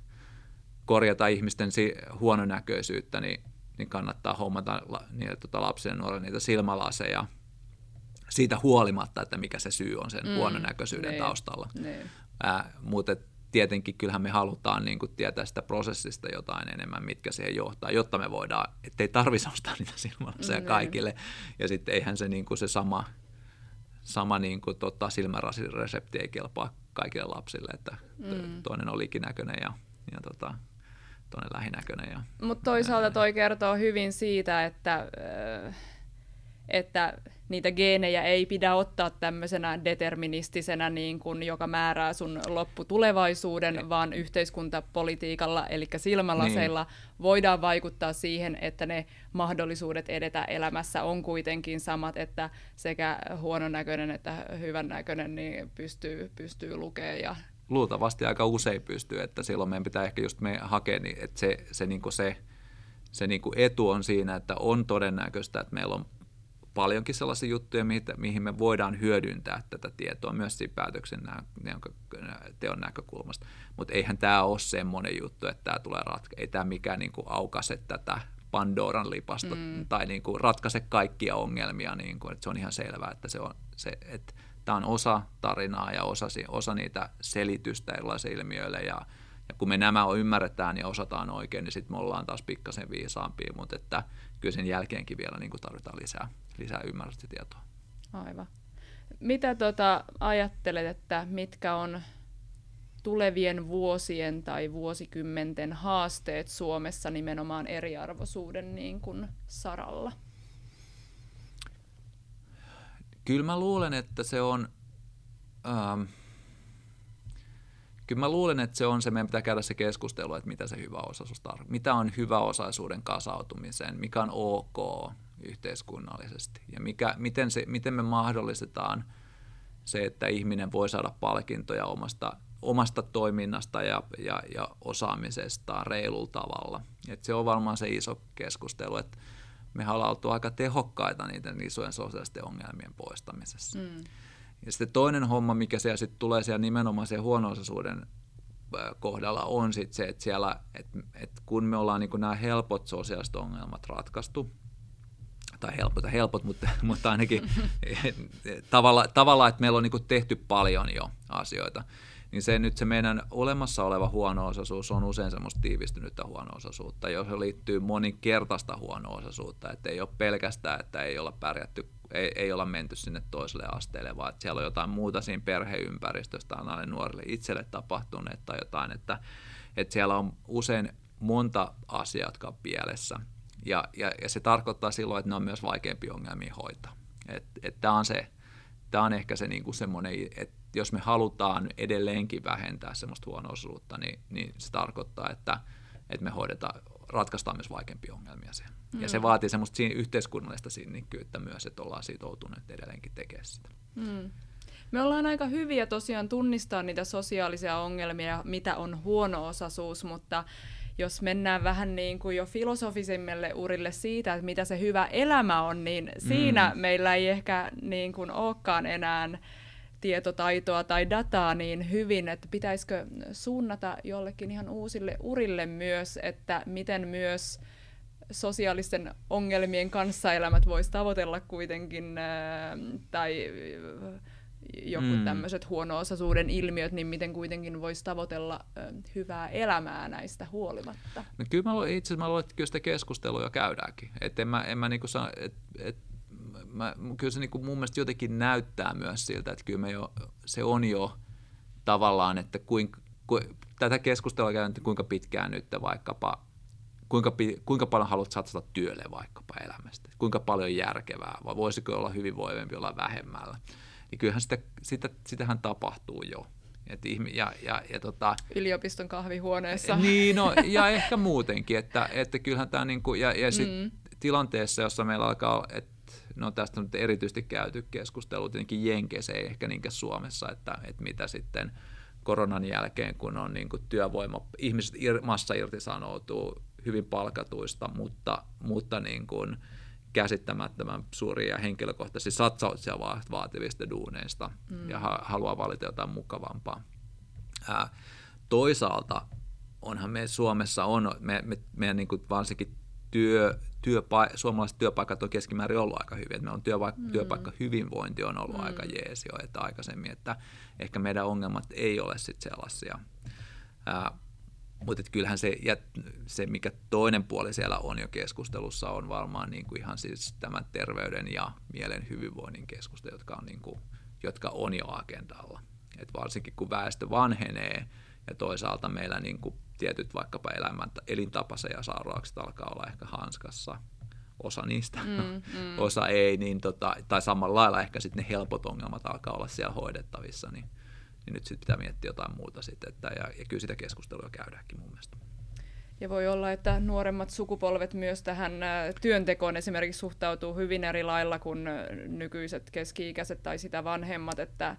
korjata ihmisten si- huononäköisyyttä, niin, niin kannattaa hommata niille tota, lapsille nuorille niitä silmälaseja siitä huolimatta, että mikä se syy on sen mm, huononäköisyyden niin, taustalla. Niin. Äh, mutta tietenkin kyllähän me halutaan niin kuin tietää sitä prosessista jotain enemmän, mitkä siihen johtaa, jotta me voidaan, ettei tarvitsisi ostaa niitä silmälaseja mm, kaikille. Ja sitten eihän se, niin kuin se sama, sama niin kuin, tota, silmärasiresepti ei kelpaa kaikille lapsille, että mm. toinen on likinäköinen ja, ja tota, tuonne lähinäköinen. Ja, Mutta toisaalta toi kertoo hyvin siitä, että, että niitä geenejä ei pidä ottaa tämmöisenä deterministisenä, niin kuin, joka määrää sun lopputulevaisuuden, ei. vaan yhteiskuntapolitiikalla, eli silmälaseilla niin. voidaan vaikuttaa siihen, että ne mahdollisuudet edetä elämässä on kuitenkin samat, että sekä huonon näköinen että hyvän näköinen niin pystyy, pystyy lukemaan ja luultavasti aika usein pystyy, että silloin meidän pitää ehkä just me hakea, niin että se, se, niin kuin se, se niin kuin etu on siinä, että on todennäköistä, että meillä on paljonkin sellaisia juttuja, mihin me voidaan hyödyntää tätä tietoa myös siinä päätöksen teon näkökulmasta. Mutta eihän tämä ole semmoinen juttu, että tämä tulee ratka. Ei tämä mikään niin kuin aukase tätä Pandoran lipasta mm. tai niin kuin ratkaise kaikkia ongelmia. Niin kuin, että se on ihan selvää, että se on se, että tämä on osa tarinaa ja osa, osa niitä selitystä erilaisille ilmiöille ja, ja kun me nämä ymmärretään ja osataan oikein, niin sitten me ollaan taas pikkasen viisaampia, mutta että kyllä sen jälkeenkin vielä niin kuin tarvitaan lisää, lisää ymmärrystä tietoa. Aivan. Mitä tota, ajattelet, että mitkä on tulevien vuosien tai vuosikymmenten haasteet Suomessa nimenomaan eriarvoisuuden niin kuin saralla? Kyllä mä luulen, että se on... Ähm, kyllä mä luulen, että se on se, meidän pitää käydä se keskustelu, että mitä se hyvä osaisuus tarkoittaa. Mitä on hyvä osaisuuden kasautumiseen, mikä on ok yhteiskunnallisesti ja mikä, miten, se, miten me mahdollistetaan se, että ihminen voi saada palkintoja omasta omasta toiminnasta ja, ja, ja osaamisestaan reilulla tavalla. Et se on varmaan se iso keskustelu, että me ollaan oltu aika tehokkaita niiden isojen sosiaalisten ongelmien poistamisessa. Mm. Ja sitten toinen homma, mikä siellä sitten tulee siellä nimenomaan siellä huono kohdalla, on sitten se, että siellä, et, et kun me ollaan niin nämä helpot sosiaaliset ongelmat ratkaistu, tai helpot helpot, mutta, [laughs] mutta ainakin [laughs] tavalla, tavalla, että meillä on niin tehty paljon jo asioita, niin se nyt se meidän olemassa oleva huono-osaisuus on usein semmoista tiivistynyttä huono-osaisuutta, johon liittyy moninkertaista huono-osaisuutta, että ei ole pelkästään, että ei olla pärjätty, ei, ei olla menty sinne toiselle asteelle, vaan että siellä on jotain muuta siinä perheympäristöstä näille nuorille itselle tapahtuneet tai jotain, että, että siellä on usein monta asiaa, jotka on pielessä. Ja, ja, ja se tarkoittaa silloin, että ne on myös vaikeampi ongelmia hoitaa. Tämä on on ehkä se niinku semmoinen, että jos me halutaan edelleenkin vähentää semmoista huonoisuutta, niin, niin se tarkoittaa, että, että me hoidetaan, ratkaistaan myös vaikeampia ongelmia siellä. Mm. Ja se mm. vaatii semmoista siinä yhteiskunnallista sinnikkyyttä myös, että ollaan sitoutuneet edelleenkin tekemään sitä. Mm. Me ollaan aika hyviä tosiaan tunnistaa niitä sosiaalisia ongelmia, mitä on huono-osaisuus, mutta jos mennään vähän niin kuin jo filosofisemmille urille siitä, että mitä se hyvä elämä on, niin siinä mm. meillä ei ehkä niin kuin olekaan enää tietotaitoa tai dataa niin hyvin, että pitäisikö suunnata jollekin ihan uusille urille myös, että miten myös sosiaalisten ongelmien kanssaelämät voisi tavoitella kuitenkin, tai joku mm. tämmöiset huono-osaisuuden ilmiöt, niin miten kuitenkin voisi tavoitella hyvää elämää näistä huolimatta? No kyllä mä itse asiassa mä luulen, että kyllä sitä keskustelua jo käydäänkin. Et en mä, en mä niinku saa, et, et mä, kyllä se niin kuin mun mielestä jotenkin näyttää myös siltä, että kyllä me jo, se on jo tavallaan, että kuinka, ku, tätä keskustelua käydään, että kuinka pitkään nyt vaikkapa, kuinka, kuinka paljon haluat satsata työlle vaikkapa elämästä, kuinka paljon järkevää, vai voisiko olla hyvinvoivempi olla vähemmällä. Niin kyllähän sitä, sitä, sitähän tapahtuu jo. Et ihmi, ja, ja, ja tota, Yliopiston kahvihuoneessa. Niin, no, [laughs] ja ehkä muutenkin, että, että kyllähän tämä, niinku, ja, ja sit mm. tilanteessa, jossa meillä alkaa, että no tästä on nyt erityisesti käyty keskustelua tietenkin Jenkeissä, ei ehkä niinkään Suomessa, että, että mitä sitten koronan jälkeen, kun on niin kuin työvoima, ihmiset massa irtisanoutuu hyvin palkatuista, mutta, mutta niin kuin käsittämättömän suuria henkilökohtaisia satsauksia vaativista duuneista mm. ja haluaa valita jotain mukavampaa. Ää, toisaalta onhan me Suomessa on, me, me, meidän niin kuin varsinkin työ, työpa- suomalaiset työpaikat on keskimäärin ollut aika hyviä. Että on työpaikka, mm. työpaikka hyvinvointi on ollut mm. aika jees jo että aikaisemmin, että ehkä meidän ongelmat ei ole sitten sellaisia. Ää, mutta kyllähän se, ja se, mikä toinen puoli siellä on jo keskustelussa, on varmaan niin kuin ihan siis tämän terveyden ja mielen hyvinvoinnin keskustelu, jotka on, niin kuin, jotka on jo agendalla. Et varsinkin kun väestö vanhenee ja toisaalta meillä niin kuin tietyt vaikkapa elämän, ja sairaukset alkaa olla ehkä hanskassa, osa niistä, mm, mm. [laughs] osa ei, niin tota, tai samalla lailla ehkä sitten ne helpot ongelmat alkaa olla siellä hoidettavissa, niin, niin nyt sitten pitää miettiä jotain muuta sitten, että, ja, ja kyllä sitä keskustelua käydäänkin mun mielestä. Ja voi olla, että nuoremmat sukupolvet myös tähän työntekoon esimerkiksi suhtautuu hyvin eri lailla kuin nykyiset keski-ikäiset tai sitä vanhemmat, että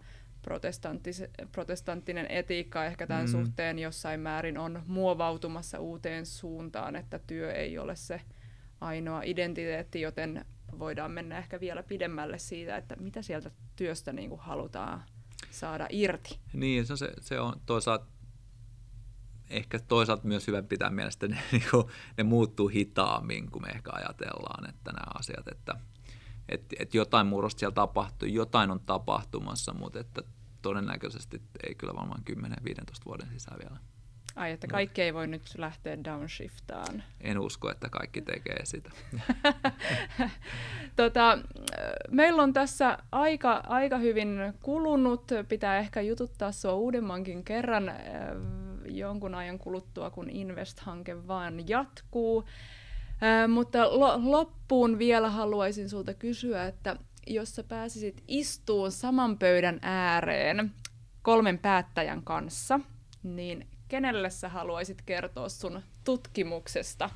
protestanttinen etiikka ehkä tämän mm. suhteen jossain määrin on muovautumassa uuteen suuntaan, että työ ei ole se ainoa identiteetti, joten voidaan mennä ehkä vielä pidemmälle siitä, että mitä sieltä työstä niin kuin halutaan saada irti. Niin, se, se on toisaalta ehkä toisaalta myös hyvä pitää mielestä ne, [laughs] niin kuin, ne muuttuu hitaammin kuin me ehkä ajatellaan, että nämä asiat, että et, et jotain murrosta siellä tapahtuu, jotain on tapahtumassa, mutta että todennäköisesti ei kyllä varmaan 10-15 vuoden sisään vielä. Ai, että kaikki ei voi nyt lähteä downshiftaan. En usko, että kaikki tekee sitä. [laughs] tota, meillä on tässä aika, aika hyvin kulunut. Pitää ehkä jututtaa sua uudemmankin kerran äh, jonkun ajan kuluttua, kun Invest-hanke vaan jatkuu. Mutta lo- loppuun vielä haluaisin sulta kysyä, että jos sä pääsisit istuun saman pöydän ääreen kolmen päättäjän kanssa, niin kenelle sä haluaisit kertoa sun tutkimuksesta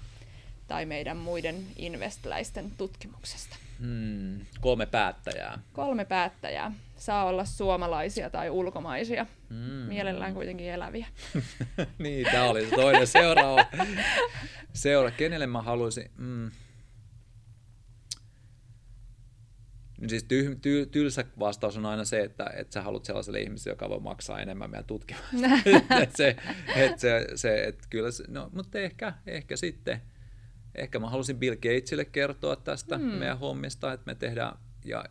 tai meidän muiden investläisten tutkimuksesta? Hmm, kolme päättäjää. Kolme päättäjää. Saa olla suomalaisia tai ulkomaisia. Hmm. Mielellään kuitenkin eläviä. [laughs] niin, tämä oli se toinen seuraava. Seura, kenelle mä haluaisin... Hmm. Niin siis ty, ty, tylsä vastaus on aina se, että, että sä haluat sellaiselle ihmiselle, joka voi maksaa enemmän meidän tutkimusta. [laughs] et se, et se, se, et kyllä se, no, mutta ehkä, ehkä sitten, ehkä mä halusin Bill Gatesille kertoa tästä hmm. meidän hommista, että me tehdään, ja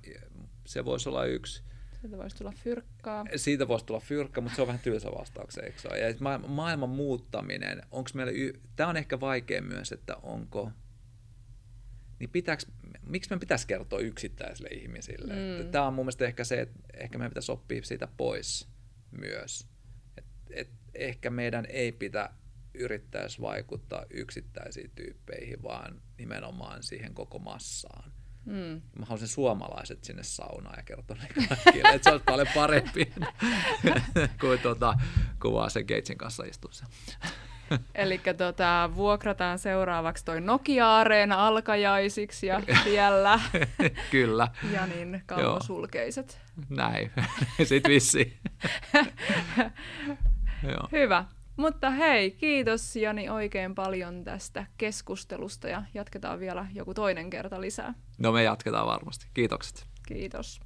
se voisi olla yksi. Siitä voisi tulla fyrkkaa. Siitä voisi tulla fyrkka, mutta se on vähän tylsä vastaus, eikö se Ja maailman muuttaminen, onko meillä, y- tämä on ehkä vaikea myös, että onko, niin pitääkö, miksi me pitäisi kertoa yksittäisille ihmisille? Mm. Tämä on mun mielestä ehkä se, että ehkä meidän pitäisi oppia siitä pois myös. Et, et ehkä meidän ei pitä yrittäisi vaikuttaa yksittäisiin tyyppeihin, vaan nimenomaan siihen koko massaan. Mm. Mä haluaisin suomalaiset sinne saunaan ja kertoa ne kaikille, että se olisi paljon parempi [laughs] kuin tuota, kuvaa sen Gatesin kanssa istua Eli tota, vuokrataan seuraavaksi toi Nokia-areena alkajaisiksi ja siellä. [laughs] Kyllä. ja niin kalvosulkeiset. Näin, [laughs] sitten vissi. Hyvä. Mutta hei, kiitos Jani oikein paljon tästä keskustelusta ja jatketaan vielä joku toinen kerta lisää. No me jatketaan varmasti. Kiitokset. Kiitos.